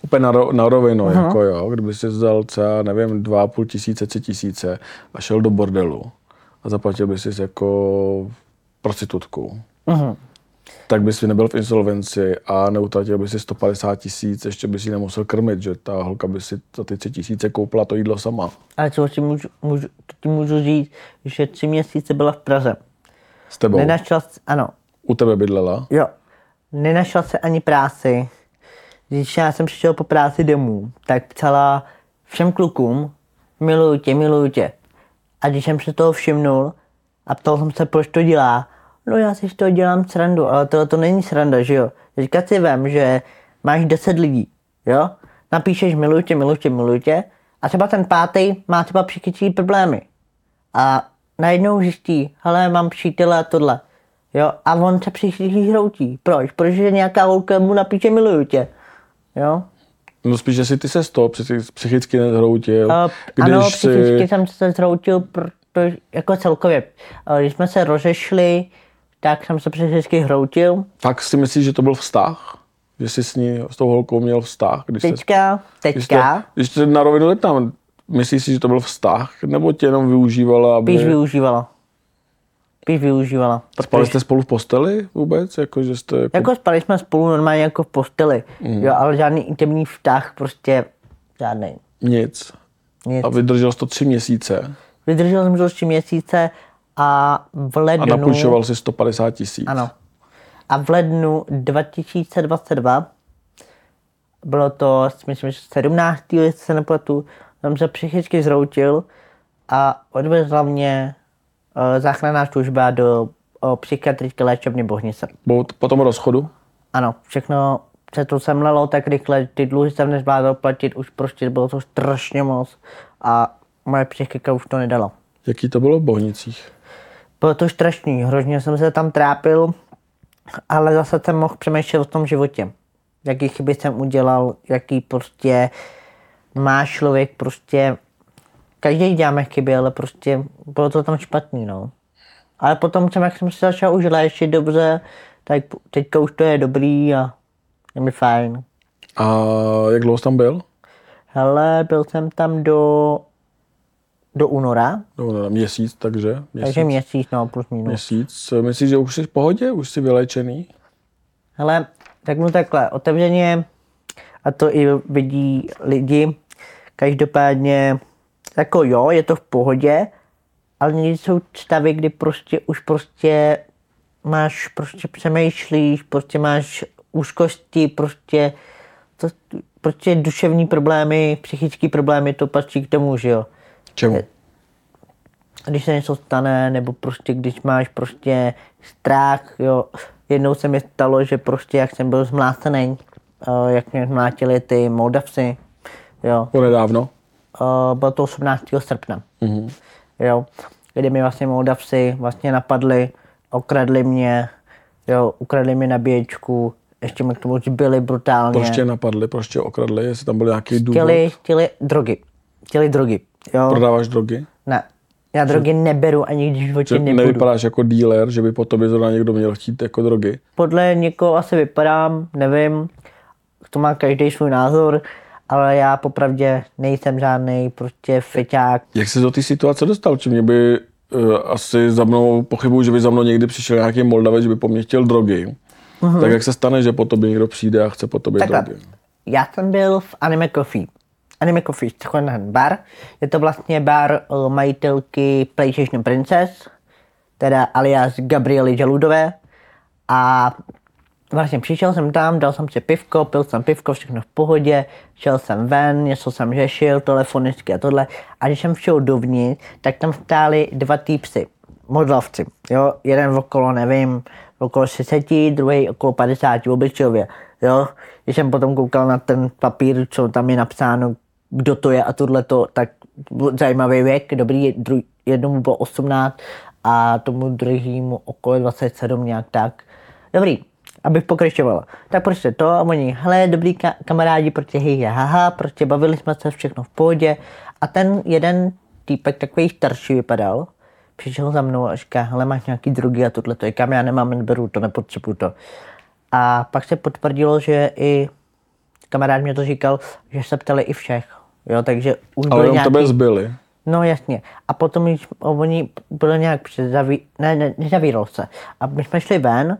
[SPEAKER 2] Úplně na, ro, na rovinu, uh-huh. jako jo, kdyby si vzal třeba, nevím, dva půl tisíce, tři tisíce a šel do bordelu a zaplatil by si jako prostitutku.
[SPEAKER 1] Mhm.
[SPEAKER 2] Tak bys nebyl v insolvenci a neutratil by si 150 tisíc, ještě by si nemusel krmit, že ta holka by si za ty tři tisíce koupila to jídlo sama.
[SPEAKER 1] Ale co si můžu, můžu, to ti můžu říct, že tři měsíce byla v Praze.
[SPEAKER 2] S tebou.
[SPEAKER 1] Nenašla, ano,
[SPEAKER 2] U tebe bydlela.
[SPEAKER 1] jo, nenašla se ani práci. Když já jsem přišel po práci domů, tak psala všem klukům, miluju tě, miluju tě. A když jsem se toho všimnul a ptal jsem se, proč to dělá, no já si z toho dělám srandu, ale tohle to není sranda, že jo. Teďka si vem, že máš 10 lidí, jo, napíšeš miluju tě, miluju tě, miluju tě a třeba ten pátý má třeba psychické problémy. A najednou zjistí, hele, mám přítele a tohle. Jo, a on se psychicky hroutí. Proč? Protože nějaká holka mu napíše miluju tě. Jo?
[SPEAKER 2] No spíš, že si ty se z toho psychi- psychicky nezhroutil,
[SPEAKER 1] A,
[SPEAKER 2] když
[SPEAKER 1] ano,
[SPEAKER 2] si...
[SPEAKER 1] psychicky jsem se zhroutil, protože jako celkově. A Když jsme se rozešli, tak jsem se psychicky hroutil.
[SPEAKER 2] Fakt si myslíš, že to byl vztah? Že jsi s ní, s tou holkou měl vztah? Když, se,
[SPEAKER 1] Teďka,
[SPEAKER 2] když, to,
[SPEAKER 1] teďka,
[SPEAKER 2] když to na rovinu zeptám, myslíš si, že to byl vztah? Nebo tě jenom využívala? Aby...
[SPEAKER 1] spíš využívala. Spíš využívala.
[SPEAKER 2] Spali jste spolu v posteli vůbec? Jako, že jste jako...
[SPEAKER 1] Jako spali jsme spolu normálně jako v posteli. Mm. Jo, ale žádný intimní vztah, prostě žádný.
[SPEAKER 2] Nic.
[SPEAKER 1] Nic.
[SPEAKER 2] A vydržel jsi to tři měsíce
[SPEAKER 1] Vydržel jsem to tři měsíce a v
[SPEAKER 2] a
[SPEAKER 1] lednu...
[SPEAKER 2] napůjčoval si 150 tisíc.
[SPEAKER 1] Ano. A v lednu 2022, bylo to, myslím, že 17. jestli se nepletu, jsem se psychicky zroutil a odvezla mě záchranná služba do uh, psychiatrické léčebny Bohnice.
[SPEAKER 2] Po, po tom rozchodu?
[SPEAKER 1] Ano, všechno se to semlelo tak rychle, ty dluhy jsem nezvládal platit, už prostě bylo to strašně moc a moje psychika už to nedala.
[SPEAKER 2] Jaký to bylo v Bohnicích?
[SPEAKER 1] Bylo to strašný, hrozně jsem se tam trápil, ale zase jsem mohl přemýšlet o tom životě. Jaký chyby jsem udělal, jaký prostě má člověk prostě, každý děláme chyby, ale prostě bylo to tam špatný, no. Ale potom jsem, jak jsem se začal už léčit dobře, tak teďka už to je dobrý a je mi fajn.
[SPEAKER 2] A jak dlouho jsi tam byl?
[SPEAKER 1] Hele, byl jsem tam do, do února,
[SPEAKER 2] No, no, měsíc, takže měsíc.
[SPEAKER 1] takže měsíc, no, plus minus.
[SPEAKER 2] měsíc. Myslíš, že už jsi v pohodě? Už jsi vylečený?
[SPEAKER 1] Hele, řeknu takhle, otevřeně, a to i vidí lidi, každopádně, jako jo, je to v pohodě, ale někdy jsou stavy, kdy prostě už prostě máš, prostě přemýšlíš, prostě máš úzkosti, prostě, to, prostě duševní problémy, psychické problémy, to patří k tomu, že jo
[SPEAKER 2] Čemu?
[SPEAKER 1] když se něco stane, nebo prostě když máš prostě strach, jo. Jednou se mi stalo, že prostě jak jsem byl zmlácený, eh, jak mě zmlátili ty Moldavci, jo.
[SPEAKER 2] Po
[SPEAKER 1] Eh, Bylo to 18. srpna, mm-hmm. jo. Kdy mi vlastně Moldavci vlastně napadli, okradli mě, jo, ukradli mi nabíječku, ještě mi k tomu zbyli brutálně.
[SPEAKER 2] Proč tě napadli, proč tě okradli, jestli tam byl nějaký důvod?
[SPEAKER 1] Chtěli, chtěli drogy, chtěli drogy, jo.
[SPEAKER 2] Prodáváš drogy?
[SPEAKER 1] Ne, já drogy neberu ani když v životě
[SPEAKER 2] Že
[SPEAKER 1] nebudu.
[SPEAKER 2] nevypadáš jako dealer, že by po tobě zrovna někdo měl chtít jako drogy?
[SPEAKER 1] podle někoho asi vypadám, nevím, to má každý svůj názor, ale já popravdě nejsem žádný prostě feťák.
[SPEAKER 2] Jak se do té situace dostal? Či mě by uh, asi za mnou, pochybuju, že by za mnou někdy přišel nějaký Moldavec, že by po mně chtěl drogy. Uh-huh. Tak jak se stane, že po tobě někdo přijde a chce po tobě
[SPEAKER 1] Takhle,
[SPEAKER 2] drogy?
[SPEAKER 1] já jsem byl v Anime Coffee. Anime Coffee, takový bar. Je to vlastně bar eh, majitelky PlayStation Princess, teda alias Gabriely Žaludové. A vlastně přišel jsem tam, dal jsem si pivko, pil jsem pivko, všechno v pohodě, šel jsem ven, něco jsem řešil, telefonicky a tohle. A když jsem šel dovnitř, tak tam stáli dva týpsy, modlavci, jo, jeden okolo, nevím, okolo 30, druhý okolo 50 obličově, jo. Když jsem potom koukal na ten papír, co tam je napsáno, kdo to je a tohle to, tak zajímavý věk, dobrý, dru, jednomu bylo 18 a tomu druhému okolo 27 nějak tak. Dobrý, abych pokračovala. Tak prostě to a oni, hele, dobrý ka- kamarádi, prostě hej, haha, prostě bavili jsme se, všechno v pohodě. A ten jeden týpek, takový starší vypadal, přišel za mnou a říká, hele, máš nějaký drogy a tohle to, kam já nemám, neberu to, nepotřebuju to. A pak se potvrdilo, že i kamarád mě to říkal, že se ptali i všech. Jo, takže už
[SPEAKER 2] Ale jenom
[SPEAKER 1] nějaký...
[SPEAKER 2] tebe zbyli.
[SPEAKER 1] No jasně. A potom když oni byli nějak předzaví... Ne, ne, nezavíral se. A my jsme šli ven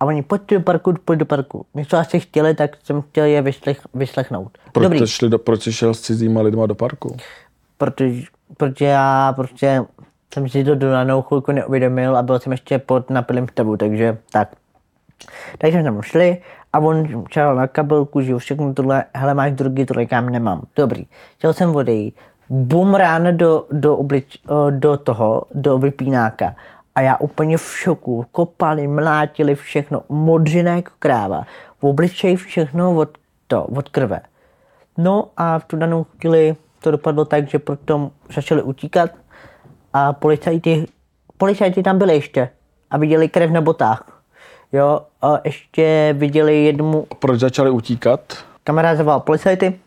[SPEAKER 1] a oni pojď do parku, pojď do parku. My co asi chtěli, tak jsem chtěl je vyslech, vyslechnout.
[SPEAKER 2] Proč,
[SPEAKER 1] Dobrý,
[SPEAKER 2] šli do, proč jsi šel s cizíma lidma do parku?
[SPEAKER 1] protože, protože já prostě jsem si to do danou chvilku neuvědomil a byl jsem ještě pod napilým stavu, takže tak. Takže jsme tam šli a on čekal na kabelku, že všechno tohle, hele máš drogy, tohle kam nemám. Dobrý. Chtěl jsem odejít. Bum ráno do, do, oblič, o, do toho, do vypínáka. A já úplně v šoku. Kopali, mlátili všechno. Modřina jako kráva. V obličeji všechno od, to, od krve. No a v tu danou chvíli to dopadlo tak, že potom začali utíkat a policajti, policajti tam byli ještě a viděli krev na botách. Jo, a ještě viděli jednomu,
[SPEAKER 2] Proč začali utíkat?
[SPEAKER 1] kamarád zavolal policajty,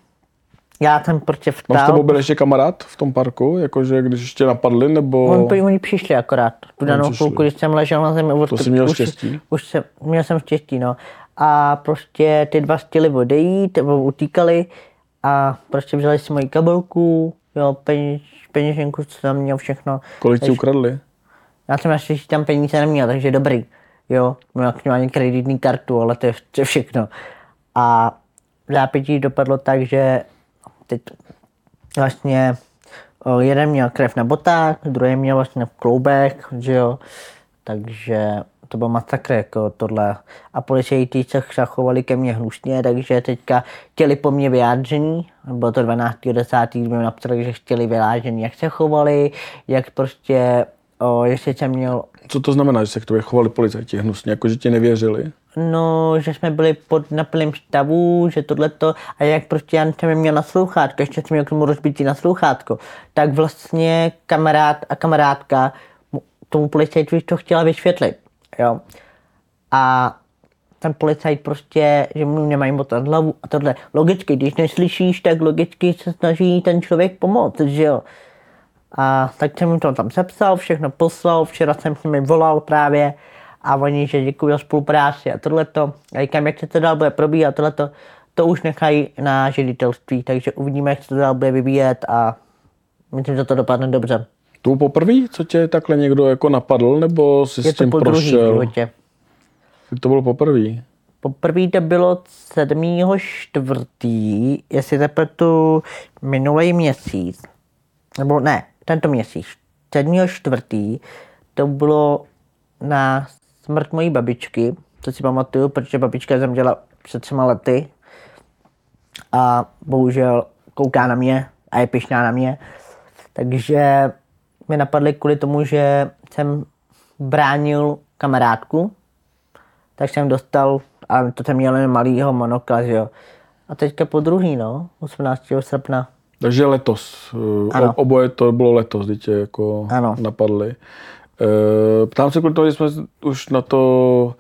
[SPEAKER 1] já jsem prostě
[SPEAKER 2] Mám s
[SPEAKER 1] vstal,
[SPEAKER 2] tebou byl ještě kamarád v tom parku? Jakože když ještě napadli, nebo...
[SPEAKER 1] on, oni přišli akorát, tu danou chvilku, když jsem ležel na zemi.
[SPEAKER 2] To jsi měl
[SPEAKER 1] už,
[SPEAKER 2] štěstí.
[SPEAKER 1] Už jsem, měl jsem štěstí, no. A prostě ty dva chtěli odejít, nebo utíkali a prostě vzali si moji kabelku, jo, peněž, peněženku, co tam měl všechno.
[SPEAKER 2] Kolik ti ukradli?
[SPEAKER 1] Já jsem naštěstí tam peníze neměl, takže dobrý. Jo, měl ani kreditní kartu, ale to je, to je všechno. A v zápětí dopadlo tak, že teď vlastně o, jeden měl krev na botách, druhý měl vlastně v kloubech, že jo. Takže to byl masakr, jako tohle. A policajti se chovali ke mně hnusně, takže teďka chtěli po mně vyjádření. Bylo to 12.10. kdy mi napsali, že chtěli vyjádření, jak se chovali, jak prostě, o, jestli jsem měl
[SPEAKER 2] Co to znamená, že se k tobě chovali policajti hnusně, jako že ti nevěřili?
[SPEAKER 1] No, že jsme byli pod naplným stavu, že tohleto, a jak prostě já jsem měl na sluchátko, ještě jsem měl k tomu rozbitý na sluchátko, tak vlastně kamarád a kamarádka mu- tomu policajtovi to chtěla vysvětlit, jo. A ten policajt prostě, že mu nemají motat hlavu a tohle. Logicky, když neslyšíš, tak logicky se snaží ten člověk pomoct, že jo. A tak jsem mu to tam sepsal, všechno poslal, včera jsem s nimi volal právě a oni, že děkuji za spolupráci a tohleto. A říkám, jak se to dál bude probíhat, tohleto, to už nechají na ředitelství, takže uvidíme, jak se to dál bude vyvíjet a myslím, že to dopadne dobře.
[SPEAKER 2] To bylo poprvé, co tě takhle někdo jako napadl, nebo jsi
[SPEAKER 1] Je
[SPEAKER 2] s
[SPEAKER 1] to
[SPEAKER 2] tím
[SPEAKER 1] po
[SPEAKER 2] prošel?
[SPEAKER 1] životě.
[SPEAKER 2] To bylo poprvé.
[SPEAKER 1] Poprvé to bylo 7. čtvrtý, jestli nepletu minulý měsíc, nebo ne, tento měsíc, 7. čtvrtý, to bylo na smrt mojí babičky, to si pamatuju, protože babička zemřela před třema lety a bohužel kouká na mě a je pyšná na mě. Takže mě napadly kvůli tomu, že jsem bránil kamarádku, tak jsem dostal, a to jsem měl jen malýho monokla, že jo. A teďka po druhý, no, 18. srpna.
[SPEAKER 2] Takže letos. eh,
[SPEAKER 1] Ano.
[SPEAKER 2] Oboje to bylo letos, kdy tě jako
[SPEAKER 1] Ano.
[SPEAKER 2] napadli. E, ptám se kvůli toho, že jsme už na to,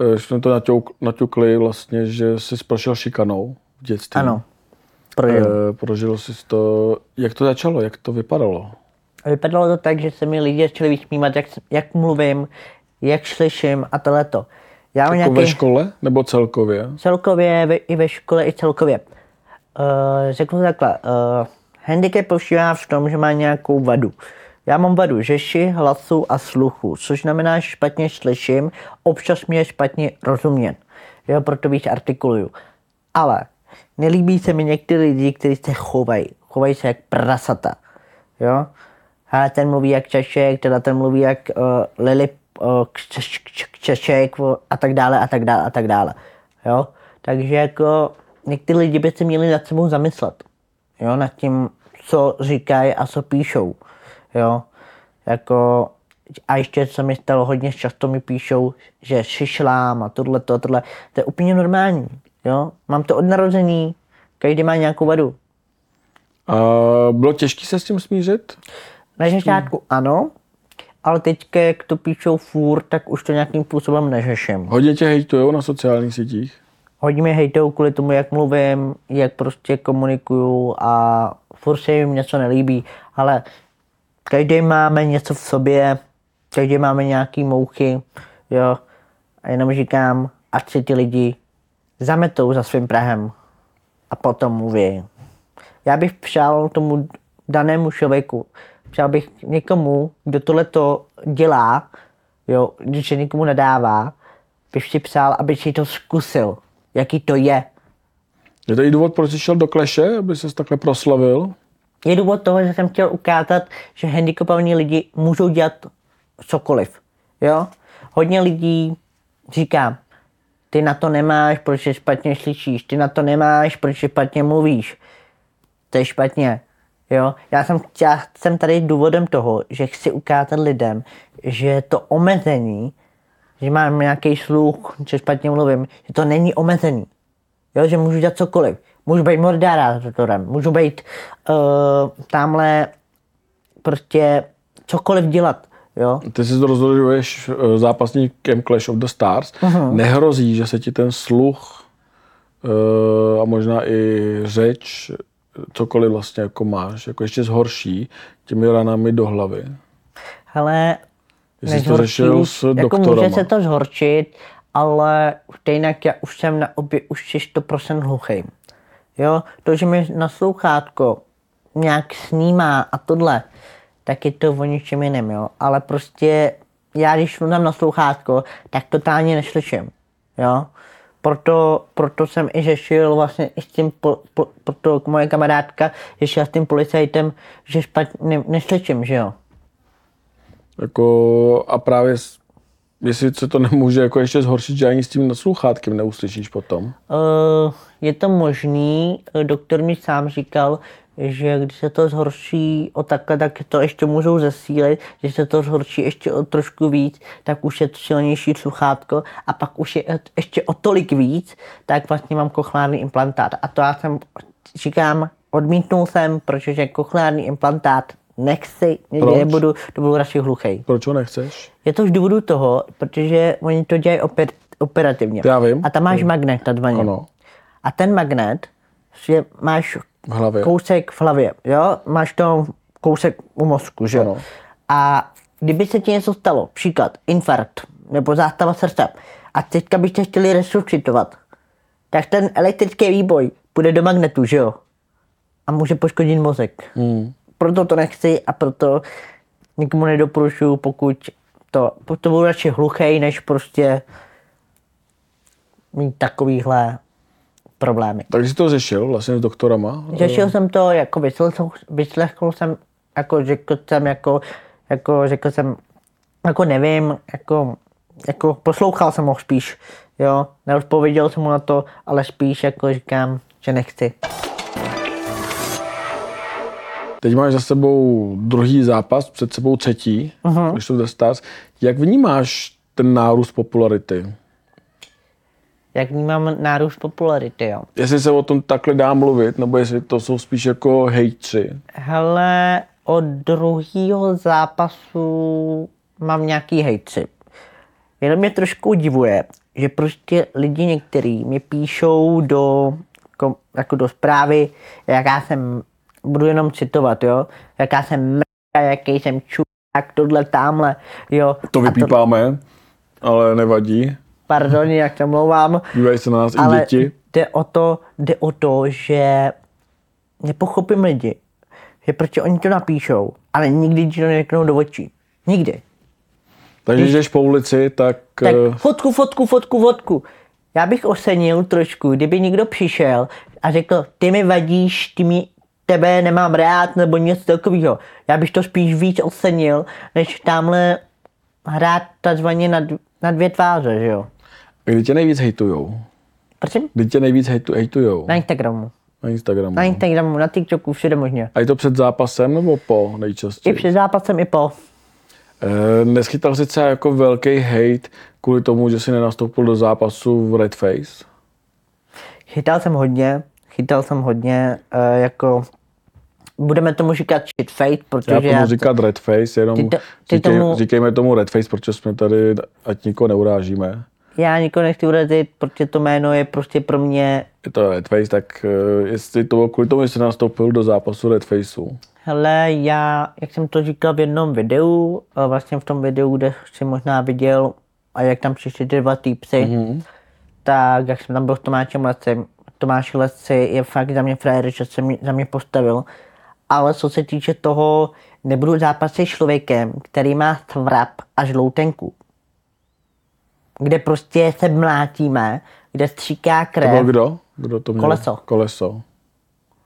[SPEAKER 2] eh, jsme to naťuk, naťukli vlastně, že jsi prošel šikanou v dětství.
[SPEAKER 1] Ano, prožil.
[SPEAKER 2] E, prožil jsi to. Jak to začalo? Jak to vypadalo?
[SPEAKER 1] Vypadalo to tak, že se mi lidi začali vysmívat, jak, jak mluvím, jak slyším a tohleto. Já mám
[SPEAKER 2] Jako ve
[SPEAKER 1] nějaký
[SPEAKER 2] škole nebo celkově?
[SPEAKER 1] celkově ve, i ve škole, i celkově. Uh, řeknu to takhle. Uh, handicap požívá v tom, že má nějakou vadu. Já mám vadu řeši, hlasu a sluchu, což znamená, že špatně slyším, občas mě je špatně rozumět. Jo, proto víc artikuluju. Ale nelíbí se mi někteří lidi, kteří se chovají. Chovají se jak prasata. Jo? A ten mluví jak Češek, teda ten mluví jak uh, Lili uh, Křeš- Češek a tak dále a tak dále a tak dále. Jo? Takže jako někteří lidi by se měli nad sebou zamyslet. Jo? Nad tím, co říkají a co píšou. Jo? Jako, a ještě se mi stalo hodně často mi píšou, že šišlám a tohle, to, tohle. To je úplně normální. Jo? Mám to od narození, každý má nějakou vadu.
[SPEAKER 2] A bylo těžké se s tím smířit?
[SPEAKER 1] Na začátku ano, ale teďka, jak to píšou furt, tak už to nějakým způsobem neřeším.
[SPEAKER 2] Hodně tě hejtujou na sociálních sítích?
[SPEAKER 1] Hodně mě hejtou kvůli tomu, jak mluvím, jak prostě komunikuju a furt se jim něco nelíbí, ale každý máme něco v sobě, každý máme nějaký mouchy, jo, a jenom říkám, ať si ty lidi zametou za svým prahem a potom mluví. Já bych přál tomu danému člověku, přál bych někomu, kdo tohle to dělá, jo, když se nikomu nedává, bych si přál, aby si to zkusil, jaký to je.
[SPEAKER 2] Je to i důvod, proč jsi šel do kleše, aby ses takhle proslavil?
[SPEAKER 1] Je důvod toho, že jsem chtěl ukázat, že handicapovaní lidi můžou dělat cokoliv. Jo? Hodně lidí říká, ty na to nemáš, protože špatně slyšíš, ty na to nemáš, protože špatně mluvíš. To je špatně. Jo? Já jsem, já jsem tady důvodem toho, že chci ukázat lidem, že to omezení, že mám nějaký sluch, že špatně mluvím, že to není omezený. Jo, že můžu dělat cokoliv. Můžu být moderátorem, můžu být uh, tamhle prostě cokoliv dělat. Jo?
[SPEAKER 2] Ty si rozhoduješ eh, zápasníkem Clash of the Stars. Uh-huh. Nehrozí, že se ti ten sluch uh, a možná i řeč, cokoliv vlastně jako máš, jako ještě zhorší těmi ranami do hlavy.
[SPEAKER 1] Hele,
[SPEAKER 2] Jestli jsi to řešil s
[SPEAKER 1] jako
[SPEAKER 2] doktorama.
[SPEAKER 1] může se to zhorčit, ale stejnak já už jsem na obě už si 100% hluchý. Jo, to, že mi na sluchátko nějak snímá a tohle, tak je to o ničem jiném, jo. Ale prostě já, když dám na sluchátko, tak totálně neslyším, jo. Proto, proto jsem i řešil vlastně i s tím, po, po, proto moje kamarádka řešila s tím policajtem, že špatně neslyším, že jo.
[SPEAKER 2] Jako, a právě jestli se to nemůže jako ještě zhoršit, že ani s tím naslouchátkem neuslyšíš potom.
[SPEAKER 1] Uh, je to možný, eh, doktor mi sám říkal, že když se to zhorší o takhle, tak to ještě můžou zesílit, že se to zhorší ještě o trošku víc, tak už je to silnější sluchátko a pak už je ještě o tolik víc, tak vlastně mám kochlární implantát. A to já jsem, říkám, odmítnul jsem, protože kochlární implantát nechci,
[SPEAKER 2] Proč?
[SPEAKER 1] nebudu, to budu radši hluchej.
[SPEAKER 2] Proč ho nechceš?
[SPEAKER 1] Je to z důvodu toho, protože oni to dělají oper, operativně.
[SPEAKER 2] Já vím.
[SPEAKER 1] A tam máš magnet takzvaně.
[SPEAKER 2] Ano.
[SPEAKER 1] A ten magnet, že máš
[SPEAKER 2] V hlavě.
[SPEAKER 1] kousek v hlavě, jo? Máš to kousek u mozku, že jo?
[SPEAKER 2] Ano.
[SPEAKER 1] A kdyby se ti něco stalo, příklad infarkt nebo zástava srdce, a teďka byste chtěli resuscitovat, tak ten elektrický výboj půjde do magnetu, že jo? A může poškodit mozek.
[SPEAKER 2] Hmm.
[SPEAKER 1] Proto to nechci a proto nikomu nedoporučuju, pokud to, to budu radši hluchej, než prostě mít takovýhle problémy.
[SPEAKER 2] Takže jsi to řešil vlastně s doktorama?
[SPEAKER 1] Řešil jsem to, jako vyslechl, vyslechl jsem, jako řekl jsem, jako, jako řekl jsem, jako nevím, jako, jako poslouchal jsem ho spíš, jo, neodpověděl jsem mu na to, ale spíš jako říkám, že nechci.
[SPEAKER 2] Teď máš za sebou druhý zápas, před sebou třetí, uh-huh. když to Stars. Jak vnímáš ten nárůst popularity?
[SPEAKER 1] Jak vnímám nárůst popularity, jo.
[SPEAKER 2] Jestli se o tom takhle dá mluvit, nebo jestli to jsou spíš jako hejtři?
[SPEAKER 1] Hele, od druhého zápasu mám nějaký hejtři. Jenom mě trošku udivuje, že prostě lidi některý mi píšou do, jako, jako do zprávy, jaká jsem, budu jenom citovat, jo, jaká jsem mrka, jaký jsem čurák, tohle, tamhle, jo.
[SPEAKER 2] To vypípáme, ale nevadí.
[SPEAKER 1] pardon, jak se mluvám,
[SPEAKER 2] Dívají se na nás i
[SPEAKER 1] ale
[SPEAKER 2] děti.
[SPEAKER 1] jde o to, jde o to, že nepochopím lidi, že proč oni to napíšou, ale nikdy ti to neřeknou do očí. Nikdy.
[SPEAKER 2] Takže když jdeš po ulici, tak,
[SPEAKER 1] Tak
[SPEAKER 2] eh,
[SPEAKER 1] fotku, fotku, fotku, fotku. Já bych ocenil trošku, kdyby někdo přišel a řekl, ty mi vadíš, ty mi, tebe nemám rád, nebo něco takového. Já bych to spíš víc ocenil, než tamhle hrát takzvaně na, na dvě tváře, že jo.
[SPEAKER 2] kdy tě nejvíc hejtujou?
[SPEAKER 1] Prosím?
[SPEAKER 2] Kdy tě nejvíc hejtu, hejtujou?
[SPEAKER 1] Na Instagramu.
[SPEAKER 2] Na Instagramu.
[SPEAKER 1] Na Instagramu, na TikToku, všude možně.
[SPEAKER 2] A je to před zápasem nebo po
[SPEAKER 1] I
[SPEAKER 2] nejčastěji?
[SPEAKER 1] před zápasem, i po.
[SPEAKER 2] Eh, Neschytal jsi třeba jako velký hate kvůli tomu, že jsi nenastoupil do zápasu v Red Face?
[SPEAKER 1] Chytal jsem hodně, chytal jsem hodně, eh, jako budeme tomu říkat shitface, protože
[SPEAKER 2] Já budu
[SPEAKER 1] to-
[SPEAKER 2] říkat red face, jenom
[SPEAKER 1] Ty to- ty
[SPEAKER 2] říkej,
[SPEAKER 1] tomu-
[SPEAKER 2] říkejme tomu red face, protože jsme tady, ať nikoho neurážíme.
[SPEAKER 1] já nikoho nechci urazit, protože to jméno je prostě pro mě,
[SPEAKER 2] Je to red face, tak uh, jestli to bylo kvůli tomu, že jsi nastoupil do zápasu red faceu,
[SPEAKER 1] hele, já, jak jsem to říkal v jednom videu, vlastně v tom videu, kde jsi možná viděl, a jak tam přišli ty dva týpsy, mm-hmm. tak jak jsem tam byl s Tomášem Lecem, Tomáš Leci je fakt za mě frajer, že se mě, za mě postavil, ale co se týče toho, nebudu zápasit s člověkem, který má tvrap a žloutenku. Kde prostě se mlátíme, kde stříká
[SPEAKER 2] to
[SPEAKER 1] krev.
[SPEAKER 2] byl kdo? Kdo to měl?
[SPEAKER 1] Koleso.
[SPEAKER 2] Koleso.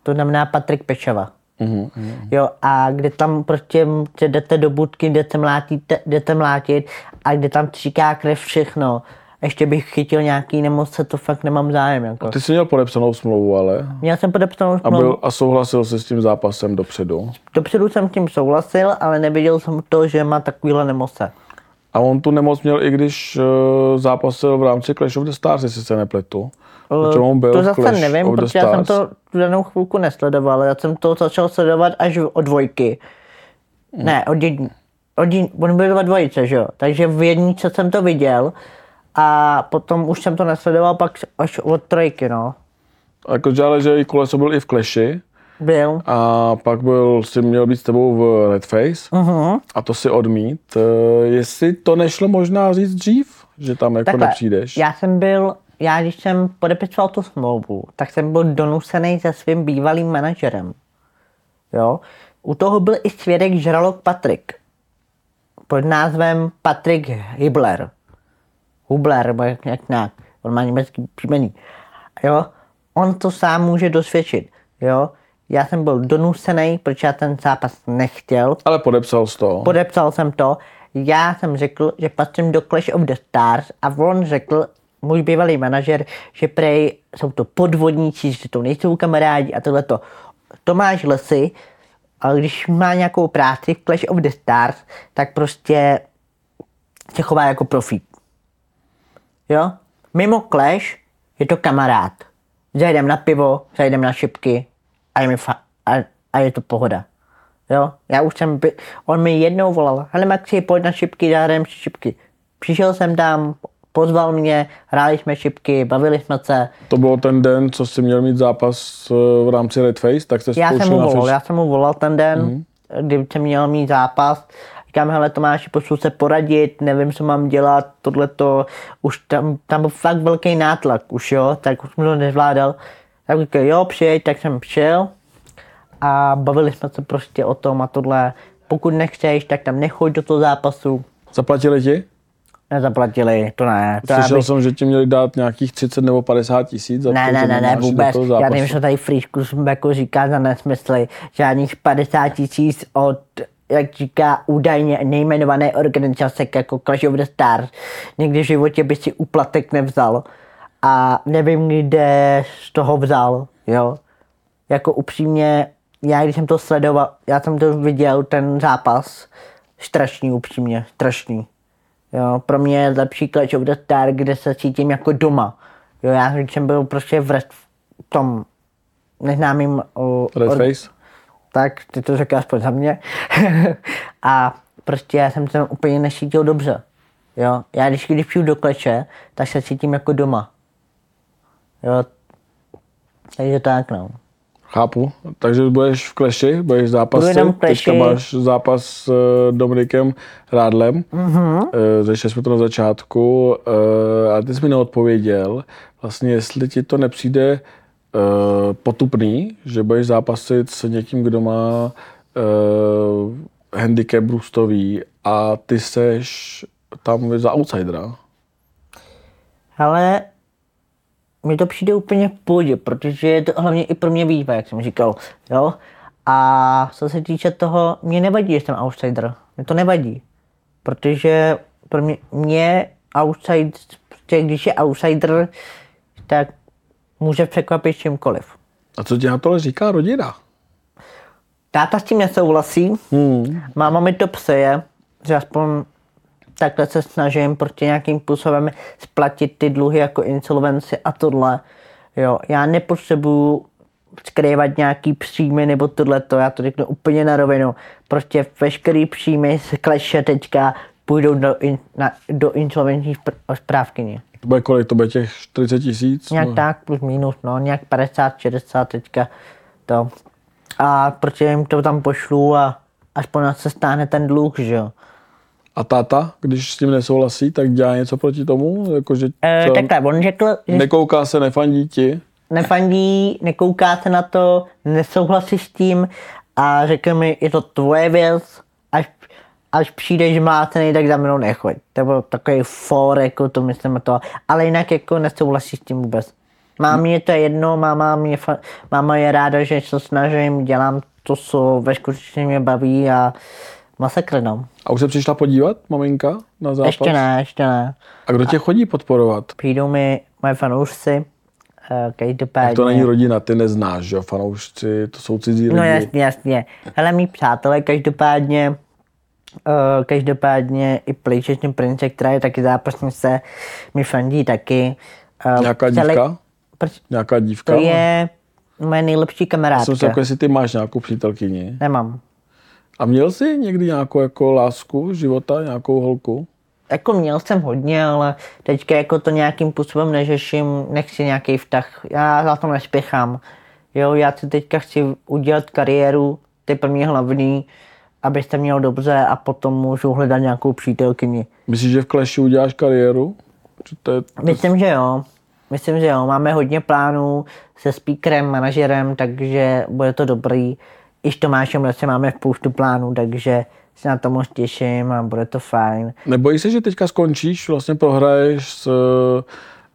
[SPEAKER 1] To znamená Patrik Pešava.
[SPEAKER 2] Mhm,
[SPEAKER 1] Jo, a kde tam prostě jdete do budky, jdete, mlátíte, jdete mlátit a kde tam tříká krev všechno. Ještě bych chytil nějaký nemoc, to fakt nemám zájem. Jako.
[SPEAKER 2] Ty jsi měl podepsanou smlouvu, ale
[SPEAKER 1] Měl jsem podepsanou
[SPEAKER 2] a,
[SPEAKER 1] smlouvu.
[SPEAKER 2] byl, a souhlasil se s tím zápasem dopředu.
[SPEAKER 1] Dopředu jsem s tím souhlasil, ale neviděl jsem to, že má takovýhle nemoce.
[SPEAKER 2] A on tu nemoc měl, i když uh, zápasil v rámci Clash of the Stars, jestli se nepletu. Protože on byl
[SPEAKER 1] to
[SPEAKER 2] v
[SPEAKER 1] zase
[SPEAKER 2] Clash
[SPEAKER 1] nevím, protože já jsem to tu danou chvilku nesledoval. Já jsem to začal sledovat až od dvojky. Ne, od jední. Od jední, on byl ve dvojice, že jo? Takže v jedničce jsem to viděl a potom už jsem to nesledoval pak až od trojky, no.
[SPEAKER 2] Jakože ale, že i Koleso byl i v Clashi
[SPEAKER 1] Byl.
[SPEAKER 2] a pak byl, si měl být s tebou v Red Face
[SPEAKER 1] Uh-huh.
[SPEAKER 2] a to si odmít. Uh, jestli to nešlo možná říct dřív, že tam jako
[SPEAKER 1] Takhle,
[SPEAKER 2] nepřijdeš.
[SPEAKER 1] já jsem byl, já když jsem podepisoval tu smlouvu, tak jsem byl donucený se svým bývalým manažerem. Jo? U toho byl i svědek žralok Patrik. Pod názvem Patrik Hibler. Hubler, nebo jak, jak nějak. On má německý příjmení. Jo? On to sám může dosvědčit. Jo? Já jsem byl donucený, protože já ten zápas nechtěl.
[SPEAKER 2] Ale podepsal jsi to.
[SPEAKER 1] Podepsal jsem to. Já jsem řekl, že patřím do Clash of the Stars a on řekl, můj bývalý manažer, že prej jsou to podvodníci, že to nejsou kamarádi a tohleto. Tomáš Lesy, ale když má nějakou práci v Clash of the Stars, tak prostě se chová jako profík. Jo? Mimo Clash je to kamarád. Zajdem na pivo, zajdem na šipky a je, mi fa- a, a je to pohoda. Jo, já už jsem, by, on mi jednou volal, hele Maxi, pojď na šipky, zahrajeme si šipky. Přišel jsem tam, pozval mě, hráli jsme šipky, bavili jsme se.
[SPEAKER 2] To bylo ten den, co jsi měl mít zápas eh, v rámci Red Face, tak jste
[SPEAKER 1] Já jsem mu
[SPEAKER 2] na
[SPEAKER 1] volal,
[SPEAKER 2] fiš-
[SPEAKER 1] já jsem mu volal ten den,
[SPEAKER 2] Mhm.
[SPEAKER 1] mm-hmm. kdy jsem měl mít zápas. Říkám, hele Tomáši, pošlu se poradit, nevím, co mám dělat, tohleto, už tam, tam byl fakt velký nátlak už, jo, tak už jsem to nezvládal. Tak říkal, jo, přijeď, tak jsem přišel a bavili jsme se prostě o tom a tohle. Pokud nechceš, tak tam nechoď do toho zápasu.
[SPEAKER 2] Zaplatili ti?
[SPEAKER 1] Nezaplatili, to ne. To
[SPEAKER 2] Slyšel
[SPEAKER 1] abych-
[SPEAKER 2] jsem, že ti měli dát nějakých 30 nebo 50 tisíc za
[SPEAKER 1] ne,
[SPEAKER 2] to,
[SPEAKER 1] ne,
[SPEAKER 2] že
[SPEAKER 1] ne, ne, vůbec. Já nevím, co tady Frýšku jako říká za nesmysly. Žádných 50 tisíc od, jak říká, údajně nejmenované organizace jako Clash of the Stars. Nikdy v životě by si úplatek nevzal. A nevím, kde z toho vzal, jo. Jako upřímně, já když jsem to sledoval, já jsem to viděl, ten zápas, strašný upřímně, strašný. Jo, pro mě je lepší Clash of the Star, kde se cítím jako doma. Jo, já když jsem byl prostě v, red, v tom neznámým o,
[SPEAKER 2] Red
[SPEAKER 1] or-
[SPEAKER 2] Face?
[SPEAKER 1] Tak ty to řekl aspoň za mě. a prostě já jsem se úplně necítil dobře. Jo, já když, když přijdu do kleče, tak se cítím jako doma. Jo, takže tak no.
[SPEAKER 2] Chápu. Takže budeš v kleši, budeš
[SPEAKER 1] Budu
[SPEAKER 2] zápasit.
[SPEAKER 1] jenom v
[SPEAKER 2] Teďka
[SPEAKER 1] kleši.
[SPEAKER 2] máš zápas s eh, Dominikem Rádlem.
[SPEAKER 1] Mhm.
[SPEAKER 2] Mm-hmm. Řešili jsme to na začátku eh, a ty jsi mi neodpověděl, vlastně jestli ti to nepřijde eh, potupný, že budeš zápasit s někým, kdo má eh, handicap růstový a ty seš tam za outsidera.
[SPEAKER 1] Ale mi to přijde úplně v pohodě, protože je to hlavně i pro mě výzva, jak jsem říkal, jo. A co se týče toho, mě nevadí, že jsem outsider. Mě to nevadí. Protože pro mě, mě outside, prostě když je outsider, tak může překvapit čímkoliv.
[SPEAKER 2] A co ti na tohle říká rodina?
[SPEAKER 1] Táta s tím nesouhlasí,
[SPEAKER 2] Hmm.
[SPEAKER 1] máma mi to přeje, že aspoň takhle se snažím prostě nějakým způsobem splatit ty dluhy jako insolvenci a tohle. Jo, já nepotřebuju skrývat nějaký příjmy nebo tohleto, já to řeknu úplně na rovinu. Prostě veškerý příjmy z kleše teďka půjdou do, in, na, do insolvenční spr- správkyně.
[SPEAKER 2] To bude kolik? To bude těch 40 tisíc?
[SPEAKER 1] Nějak
[SPEAKER 2] No.
[SPEAKER 1] tak, plus minus, no, nějak 50, 60 teďka to. A protože jim to tam pošlu a aspoň se stáhne ten dluh, že jo.
[SPEAKER 2] A táta, když s tím nesouhlasí, tak dělá něco proti tomu? Jako, že
[SPEAKER 1] E, takhle, on řekl, že
[SPEAKER 2] nekouká se, nefandí ti?
[SPEAKER 1] nefandí, nekouká se na to, nesouhlasí s tím a řekl mi, je to tvoje věc, až, přijdeš mlácený, tak za mnou nechoď. To byl takový for, jako to myslím a to, ale jinak jako nesouhlasí s tím vůbec. Mámě je to jedno, máma, mě, máma je ráda, že se snažím, dělám to, co ve skutečně mě baví a masakr, no.
[SPEAKER 2] A už se přišla podívat, maminka, na zápas?
[SPEAKER 1] Ještě ne, ještě ne.
[SPEAKER 2] A kdo tě chodí podporovat?
[SPEAKER 1] Přijdou mi moje fanoušci, eh, každopádně.
[SPEAKER 2] To není rodina, ty neznáš, že jo? Fanoušci, to jsou cizí lidi.
[SPEAKER 1] No jasně, jasně. Hele, mý přátelé, každopádně, uh, každopádně i PlayStation Prince, která je taky zápasnice, mi fandí taky. Uh,
[SPEAKER 2] Nějaká dívka?
[SPEAKER 1] Proč?
[SPEAKER 2] Nějaká dívka?
[SPEAKER 1] To je moje nejlepší
[SPEAKER 2] Jsem
[SPEAKER 1] kamarádka.
[SPEAKER 2] si jako, jestli ty máš nějakou přítelkyni.
[SPEAKER 1] Nemám.
[SPEAKER 2] A měl jsi někdy nějakou jako lásku života, nějakou holku?
[SPEAKER 1] Jako měl jsem hodně, ale teďka jako to nějakým způsobem neřeším, nechci nějaký vztah, já za to nespěchám. Jo, já si teďka chci udělat kariéru, to je pro mě hlavní, abyste měl dobře a potom můžu hledat nějakou přítelkyni.
[SPEAKER 2] Myslíš, že v Clashi uděláš kariéru? Že to je,
[SPEAKER 1] Myslím, že jo. Myslím, že jo. Máme hodně plánů se speakerem, manažerem, takže bude to dobrý. I s Tomášem Lece máme spoustu plánů, takže se na to moc těším a bude to fajn.
[SPEAKER 2] Nebojíš se, že teďka skončíš, vlastně prohraješ s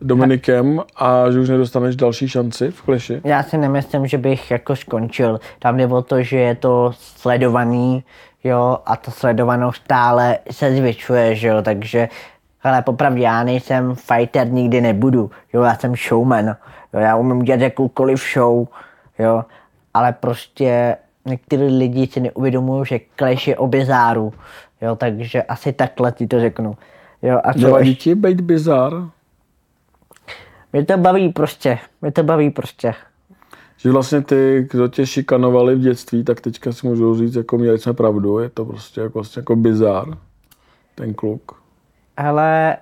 [SPEAKER 2] Dominikem a že už nedostaneš další šanci v Clashi?
[SPEAKER 1] Já si nemyslím, že bych jako skončil. Tam jde o to, že je to sledovaný, jo, a ta sledovanost stále se zvětšuje, že jo, takže hele, popravdě, já nejsem fighter, nikdy nebudu, jo, já jsem showman, jo, já umím dělat jakoukoliv show, jo, ale prostě některý lidi si neuvědomují, že Clash je o bizáru, jo, takže asi takhle ti to řeknu. Jo, a co ještě-
[SPEAKER 2] ti být bizar?
[SPEAKER 1] Mě to baví prostě, mě to baví prostě.
[SPEAKER 2] Že vlastně ty, kdo tě šikanovali v dětství, tak teďka si můžou říct, jako měli jsme pravdu, je to prostě jako, vlastně jako bizar, ten kluk.
[SPEAKER 1] Ale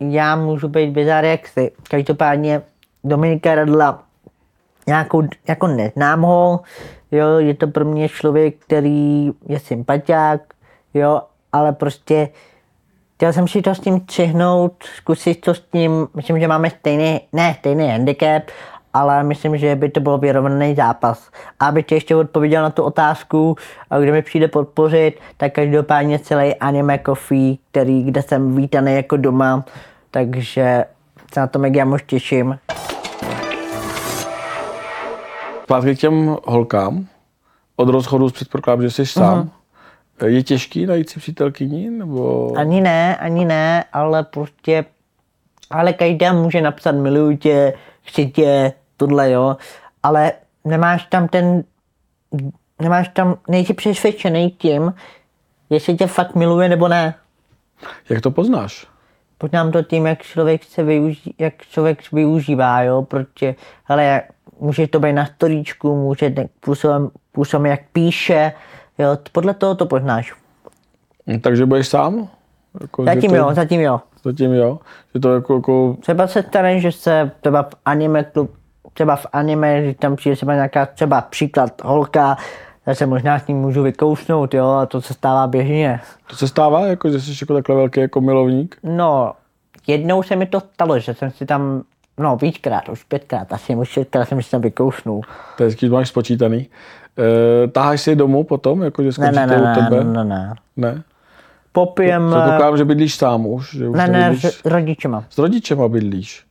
[SPEAKER 1] já můžu být bizár jak si. Každopádně Dominika Radla nějakou, jako neznám ho, jo, je to pro mě člověk, který je sympatiák, jo, ale prostě chtěl jsem si to s tím třihnout, zkusit to s tím, myslím, že máme stejný, ne stejný handicap, ale myslím, že by to byl vyrovnaný zápas. A abych ti ještě odpověděl na tu otázku, a kdo mi přijde podpořit, tak každopádně celý Anime Coffee, který, kde jsem vítaný jako doma, takže se na to mega moc těším.
[SPEAKER 2] Zpátky k těm holkám. Od rozchodu předpokládám, že jsi sám. Je těžký najít si přítelkyni? Nebo...
[SPEAKER 1] Ani ne, ani ne, ale prostě, ale každá může napsat miluju tě, chci tě, tohle jo, ale nemáš tam ten, nemáš tam, nejsi přesvědčený tím, jestli tě fakt miluje nebo ne.
[SPEAKER 2] Jak to poznáš?
[SPEAKER 1] Poznám to tím, jak člověk se využí, jak člověk využívá, jo, protože, hele, může to být na storíčku, může působem, působem, jak píše, jo, podle toho to poznáš.
[SPEAKER 2] Hm, Takže budeš sám? Jako,
[SPEAKER 1] Zatím
[SPEAKER 2] to,
[SPEAKER 1] jo, zatím jo.
[SPEAKER 2] Zatím jo? Že to jako, jako
[SPEAKER 1] Třeba se stane, že se třeba v anime klub, třeba v anime, že tam přijde třeba nějaká třeba příklad holka, já se možná s ním můžu vykousnout, jo, a to se stává běžně.
[SPEAKER 2] to se stává, jako, že jsi jako takhle velký jako milovník?
[SPEAKER 1] No, jednou se mi to stalo, že jsem si tam, no víckrát, už pětkrát, asi už šestkrát jsem si tam vykousnul.
[SPEAKER 2] To je hezký, máš spočítaný. E, táháš si domů potom, jako, že
[SPEAKER 1] Ne,
[SPEAKER 2] skončíte
[SPEAKER 1] ne, ne,
[SPEAKER 2] u
[SPEAKER 1] ne,
[SPEAKER 2] tebe?
[SPEAKER 1] ne, ne.
[SPEAKER 2] ne?
[SPEAKER 1] Popijeme,
[SPEAKER 2] Předpokládám, že bydlíš sám už. Že už
[SPEAKER 1] ne, ne, s rodičema.
[SPEAKER 2] S rodičema bydlíš.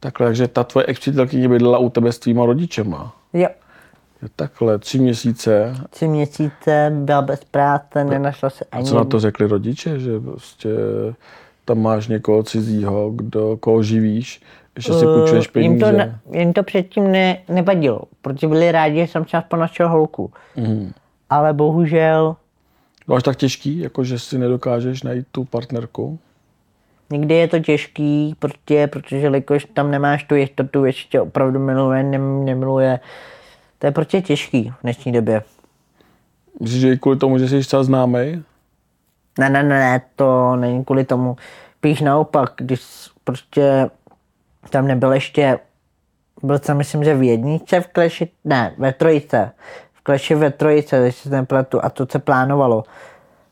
[SPEAKER 2] Takhle, takže ta tvoje ex bydlela u tebe s tvýma rodičema.
[SPEAKER 1] Jo,
[SPEAKER 2] Jo, Takhle, tři měsíce.
[SPEAKER 1] tři měsíce byla bez práce, nenašla se
[SPEAKER 2] A
[SPEAKER 1] ani
[SPEAKER 2] co na to řekli rodiče, že prostě tam máš někoho cizího, kdo, koho živíš, ještě si půjčuješ
[SPEAKER 1] Eh, jim to,
[SPEAKER 2] peníze.
[SPEAKER 1] ne, jim to předtím ne, nevadilo, protože byli rádi, že jsem aspoň našel holku.
[SPEAKER 2] Mhm.
[SPEAKER 1] Ale bohužel
[SPEAKER 2] No až tak těžký, jako že si nedokážeš najít tu partnerku.
[SPEAKER 1] někdy je to těžký, protože, protože jelikož tam nemáš tu jistotu, jestli tě opravdu miluje, nem, nemiluje, To je prostě těžký v dnešní době.
[SPEAKER 2] Myslíš, že i kvůli tomu, že jsi třeba známej?
[SPEAKER 1] Ne, ne, ne, ne, to není kvůli tomu. Píš naopak, když prostě tam nebyl ještě, byl jsem myslím, že v jedničce v kleši, ne, ve trojice. V kleši ve trojice, když se nepletu, a to se plánovalo.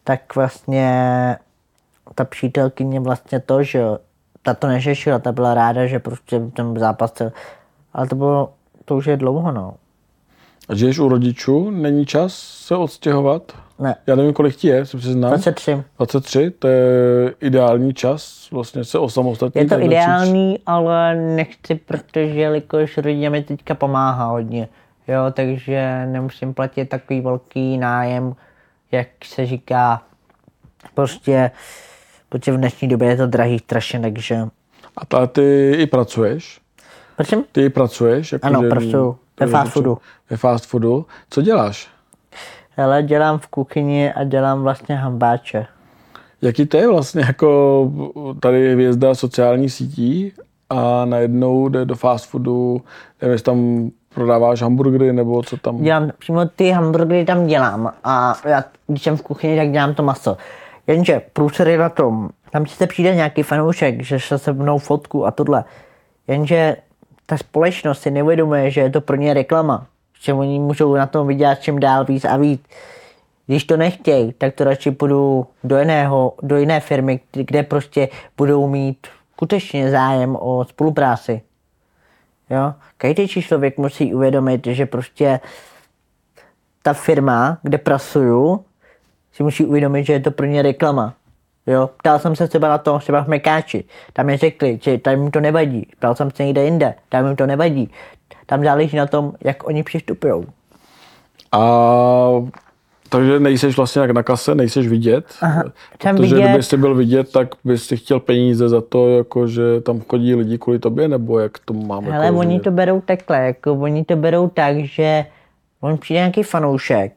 [SPEAKER 1] Tak vlastně ta přítelkyně vlastně to, že ta to neřešila, ta byla ráda, že prostě ten zápas cel, ale to bylo, to už je dlouho, no.
[SPEAKER 2] A žiješ u rodičů? Není čas se odstěhovat?
[SPEAKER 1] Ne,
[SPEAKER 2] Já nevím, kolik ti je, se přiznám.
[SPEAKER 1] 23.
[SPEAKER 2] 23, to je ideální čas vlastně se osamostatnit.
[SPEAKER 1] Je to ideální, ale nechci, protože jelikož rodina mi teďka pomáhá hodně, jo, takže nemusím platit takový velký nájem, jak se říká, prostě, protože v dnešní době je to drahý strašně, takže,
[SPEAKER 2] A ta, ty i pracuješ?
[SPEAKER 1] prosím,
[SPEAKER 2] Ty i pracuješ? Jako
[SPEAKER 1] Ano,
[SPEAKER 2] že-
[SPEAKER 1] pracuju. Ve fast foodu.
[SPEAKER 2] Ve fast foodu. Co děláš?
[SPEAKER 1] Hele, dělám v kuchyni a dělám vlastně hambáče.
[SPEAKER 2] Jaký to je vlastně jako tady hvězda sociálních sítí a najednou jde do fast foodu, nevím, jestli tam prodáváš hamburgery nebo co tam.
[SPEAKER 1] dělám, přímo ty hamburgery tam dělám a já, když jsem v kuchyni, tak dělám to maso. Jenže průser je na tom, tam sice přijde nějaký fanoušek, že se se mnou fotku a tohle, jenže ta společnost si neuvědomuje, že je to pro ně reklama, že oni můžou na tom vydělat čím dál víc a víc. Když to nechtějí, tak to radši půjdu do jiného, do jiné firmy, kde- prostě budou mít skutečně zájem o spolupráci. Jo? Každý člověk musí uvědomit, že prostě ta firma, kde pracuju, si musí uvědomit, že je to pro ně reklama. Jo? Ptal jsem se třeba na to, třeba v Mekáči. Tam mi řekli, že tam jim to nevadí. Ptal jsem se někde jinde, tam jim to nevadí. Tam záleží na tom, jak oni přistupují.
[SPEAKER 2] A takže nejseš vlastně jak na kase, nejseš vidět.
[SPEAKER 1] Aha,
[SPEAKER 2] Protože
[SPEAKER 1] vidět.
[SPEAKER 2] kdyby jsi byl vidět, tak bys si chtěl peníze za to, jako že tam chodí lidi kvůli tobě, nebo jak to máme?
[SPEAKER 1] Hele,
[SPEAKER 2] jako
[SPEAKER 1] oni to berou takhle, jako oni to berou tak, že on přijde nějaký fanoušek,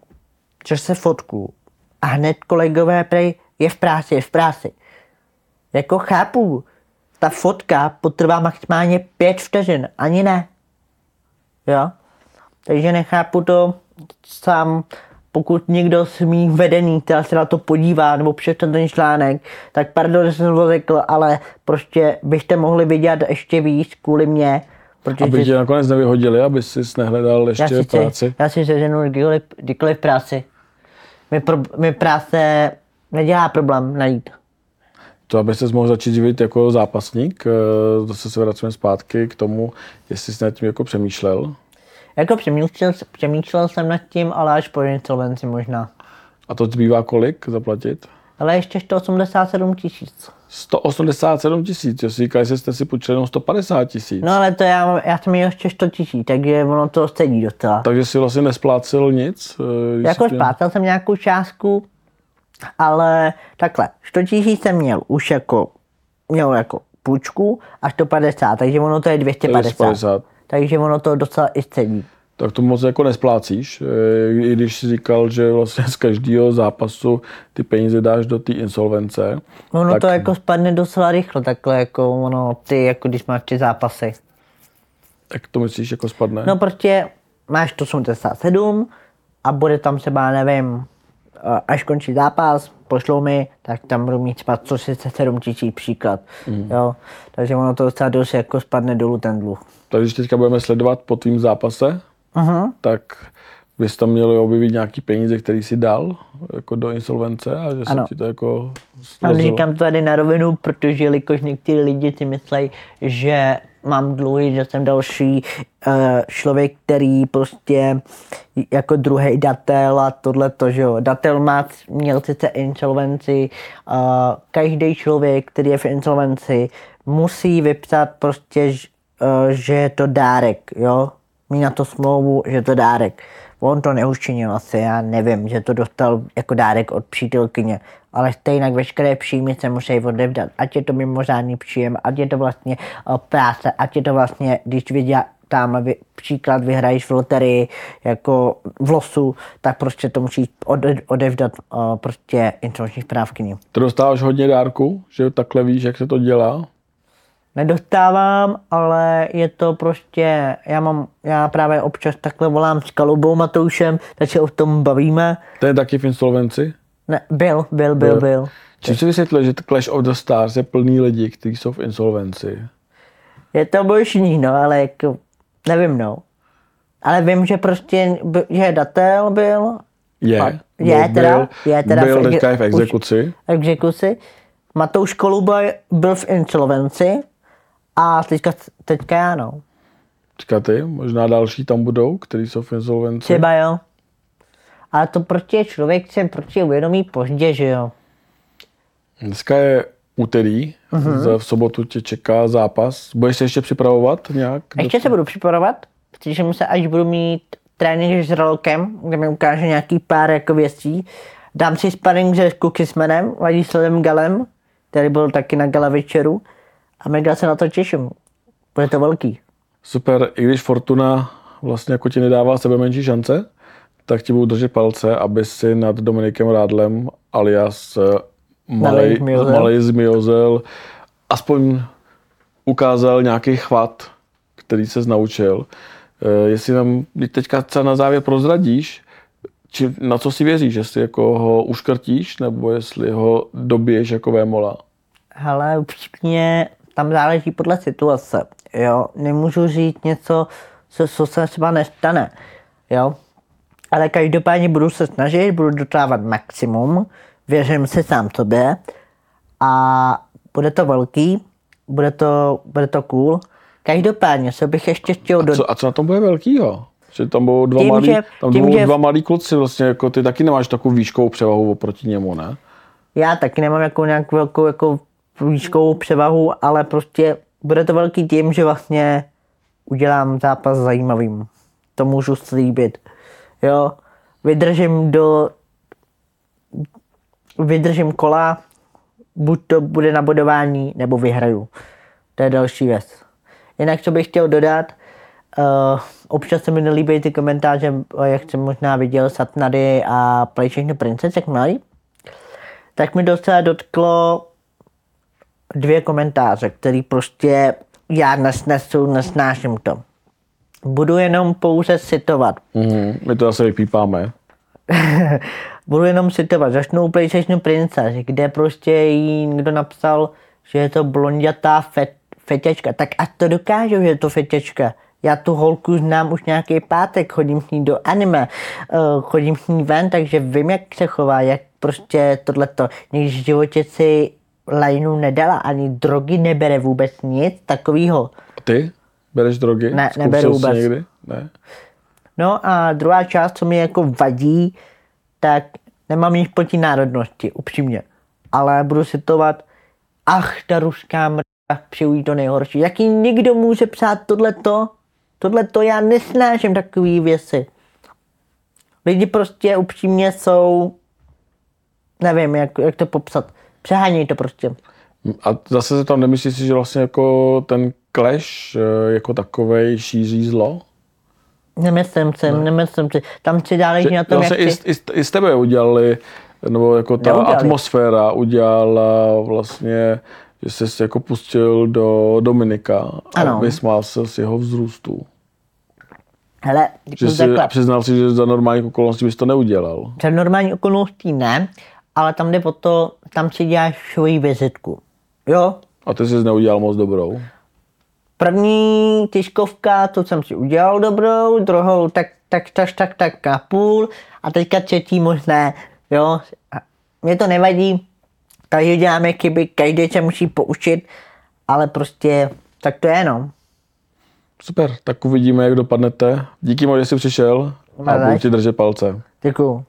[SPEAKER 1] což se fotku a hned kolegové prej je v práci, je v práci. Jako chápu, ta fotka potrvá maximálně pět vteřin, ani ne. Jo? Takže nechápu to sám, pokud někdo z mých vedení, která se na to podívá, nebo přečte ten článek, tak pardon, že jsem to řekl, ale prostě byste mohli vydělat ještě víc kvůli mě, protože
[SPEAKER 2] Aby tě nakonec nevyhodili, aby jsi nehledal
[SPEAKER 1] já
[SPEAKER 2] ještě
[SPEAKER 1] si,
[SPEAKER 2] práci.
[SPEAKER 1] já si seženu kdykoliv, kdykoliv práci. Mi, pro, mi práce nedělá problém najít.
[SPEAKER 2] To, aby se mohl začít živit jako zápasník, eh, zase se vracíme zpátky k tomu, jestli jsi nad tím jako přemýšlel.
[SPEAKER 1] Jako přemýšlel, přemýšlel jsem nad tím, ale až po insolvenci možná.
[SPEAKER 2] A to zbývá kolik zaplatit?
[SPEAKER 1] Ale ještě 187 tisíc.
[SPEAKER 2] 187 tisíc, jo, si říkali, že jste si půjčili jenom 150 tisíc.
[SPEAKER 1] No ale to já, já jsem měl ještě 100 tisíc, takže ono to sedí docela.
[SPEAKER 2] Takže si vlastně nesplácel nic? eh,
[SPEAKER 1] Jako splácal jsem nějakou částku, ale takhle, 100 tisíc jsem měl už jako, měl jako půjčku a 150, takže ono to je 250.
[SPEAKER 2] 250.
[SPEAKER 1] Takže ono to docela i sedí.
[SPEAKER 2] Tak to moc jako nesplácíš, eh, i když jsi říkal, že vlastně z každého zápasu ty peníze dáš do té insolvence.
[SPEAKER 1] Ono
[SPEAKER 2] tak
[SPEAKER 1] to jako spadne docela rychle, takhle jako ono, ty, jako když máš ty zápasy.
[SPEAKER 2] Jak to myslíš, jako spadne?
[SPEAKER 1] No prostě máš to 87 a bude tam třeba, nevím, až končí zápas, pošlou mi, tak tam budu mít třeba 137 tisíc příklad,
[SPEAKER 2] Mhm.
[SPEAKER 1] jo. Takže ono to docela dost jako spadne dolů ten dluh.
[SPEAKER 2] Tak když teďka budeme sledovat po tvým zápase,
[SPEAKER 1] Uh-huh.
[SPEAKER 2] tak bys tam měli objevit nějaký peníze, který si dal jako do insolvence a že se
[SPEAKER 1] Ano.
[SPEAKER 2] ti to jako
[SPEAKER 1] Ale
[SPEAKER 2] slezlo.
[SPEAKER 1] říkám to tady na rovinu, protože jelikož někteří lidi si myslí, že mám dluhy, že jsem další uh, člověk, který prostě jako druhý datel a tohle to, že jo. Datel má, měl sice insolvenci, uh, každý člověk, který je v insolvenci, musí vypsat prostě, uh, že je to dárek, jo. Mí na to smlouvu, že to dárek. On to neučinil asi, já nevím, že to dostal jako dárek od přítelkyně, ale stejně veškeré příjmy se musí odevdat, ať je to mimořádný příjem, ať je to vlastně uh, práce, ať je to vlastně, když vydělá, tam vy, příklad vyhraješ v loterii jako v losu, tak prostě to musíš ode, odevdat uh, prostě insolvenční správkyni.
[SPEAKER 2] Ty dostáváš hodně dárku, že takhle víš, jak se to dělá?
[SPEAKER 1] Nedostávám, ale je to prostě, já mám, já právě občas takhle volám s Kalubou Matoušem, tak se o tom bavíme.
[SPEAKER 2] Ten je taky v insolvenci?
[SPEAKER 1] Ne, byl, byl, byl, byl.
[SPEAKER 2] Čím si vysvětlil, že Clash of the Stars je plný lidí, kteří jsou v insolvenci?
[SPEAKER 1] Je to možný, no, ale jako, nevím, no. Ale vím, že prostě, že datel byl,
[SPEAKER 2] Je.
[SPEAKER 1] A- je teda,
[SPEAKER 2] byl,
[SPEAKER 1] je teda
[SPEAKER 2] byl
[SPEAKER 1] v-
[SPEAKER 2] teďka je v
[SPEAKER 1] už-
[SPEAKER 2] exekuci.
[SPEAKER 1] exekuci. Matouš Koluba byl v insolvenci a teďka, teďka já, no.
[SPEAKER 2] Říká ty, možná další tam budou, kteří jsou v insolvenci.
[SPEAKER 1] Třeba jo. Ale to prostě člověk se prostě uvědomí pozdě, že jo.
[SPEAKER 2] Dneska je úterý, uh-huh. v sobotu tě čeká zápas. Budeš se ještě připravovat nějak?
[SPEAKER 1] Ještě se budu připravovat, protože se až budu mít trénink s Ralokem, kde mi ukáže nějaký pár jako věcí. Dám si sparring se Kukismanem, Ladislavem Galem, který byl taky na gala večeru a mega se na to těším. Bude to velký.
[SPEAKER 2] Super, i když Fortuna vlastně jako ti nedává sebe menší šance, tak ti budu držet palce, aby si nad Dominikem Rádlem alias eh, Malej. Malej Zmiozel aspoň ukázal nějaký chvat, který se naučil. Eh, Jestli nám teď teďka třeba na závěr prozradíš, či, na co si věříš, jestli jako ho uškrtíš, nebo jestli ho dobiješ jako vémola.
[SPEAKER 1] Hele, upřímně, tam záleží podle situace, jo. Nemůžu říct něco, co, co se třeba nestane, jo. Ale každopádně budu se snažit, budu dotávat maximum, věřím si sám sobě a bude to velký, bude to, bude to cool. Každopádně, co bych ještě chtěl do...
[SPEAKER 2] Co, a co na tom bude velkýho? Že tam budou dva,
[SPEAKER 1] Tím,
[SPEAKER 2] malí,
[SPEAKER 1] že-
[SPEAKER 2] tam
[SPEAKER 1] tím,
[SPEAKER 2] budou
[SPEAKER 1] že-
[SPEAKER 2] dva malí kluci, vlastně jako ty taky nemáš takovou výškovou převahu oproti němu, ne?
[SPEAKER 1] Já taky nemám jako nějak velkou jako výškovou převahu, ale prostě bude to velký tím, že vlastně udělám zápas zajímavým. To můžu slíbit. Jo, vydržím do vydržím kola, buď to bude na bodování, nebo vyhraju. To je další věc. Jinak, co bych chtěl dodat, uh, občas se mi nelíbí ty komentáře, eh, jak jsem možná viděl Satnady a Play všechny princess, jak mají tak mi docela dotklo dvě komentáře, které prostě já nesnesu, nesnáším to. Budu jenom pouze citovat.
[SPEAKER 2] Mm, my to zase vypípáme.
[SPEAKER 1] Budu jenom citovat. Začnu u PlayStation Princess, kde prostě jí někdo napsal, že je to blondětá fet, fetěčka. Tak a to dokážu, že je to fetěčka. Já tu holku znám už nějaký pátek, chodím s ní do anime, uh, chodím s ní ven, takže vím, jak se chová, jak prostě tohleto. Nikdy v životě si lajnu nedala, ani drogy nebere vůbec nic takového.
[SPEAKER 2] Ty? Bereš drogy?
[SPEAKER 1] Ne,
[SPEAKER 2] Zkoušel
[SPEAKER 1] neberu vůbec.
[SPEAKER 2] Někdy? Ne.
[SPEAKER 1] No a druhá část, co mi jako vadí, tak nemám nic proti národnosti, upřímně. Ale budu citovat, ach, ta ruská mrda, přeju jí to nejhorší. Jaký někdo může psát tohleto? Tohleto já nesnáším takový věci. Lidi prostě upřímně jsou, nevím, jak, jak to popsat. Přehánějí to prostě.
[SPEAKER 2] A zase se tam nemyslíš si, že vlastně jako ten clash eh, jako takovej šíří zlo?
[SPEAKER 1] Nemyslím si, nemyslím si. Tam si
[SPEAKER 2] Že
[SPEAKER 1] na tom, jak
[SPEAKER 2] vlastně i, z- i, z- i z tebe udělali, nebo jako ta
[SPEAKER 1] Neudělali.
[SPEAKER 2] atmosféra udělala vlastně, že jsi se jako pustil do Dominika a
[SPEAKER 1] Ano.
[SPEAKER 2] vysmál se z jeho vzrůstu.
[SPEAKER 1] Hele,
[SPEAKER 2] Že
[SPEAKER 1] řeknu
[SPEAKER 2] si
[SPEAKER 1] takhle.
[SPEAKER 2] přiznal si, že za normálních okolností bys to neudělal.
[SPEAKER 1] Za normální okolností ne, ale tam jde o to, tam si děláš svoji vizitku. Jo,
[SPEAKER 2] A ty jsi neudělal moc dobrou.
[SPEAKER 1] první tiskovka, to jsem si udělal dobrou, druhou tak, tak, tak, tak, tak a půl a teďka třetí možná, jo. A Mě to nevadí, každý děláme chyby, každý se musí poučit, ale prostě tak to je no.
[SPEAKER 2] Super, tak uvidíme, jak dopadnete. Díky moc, že jsi přišel a
[SPEAKER 1] Bye, bye.
[SPEAKER 2] budu ti držet palce.
[SPEAKER 1] Děkuju.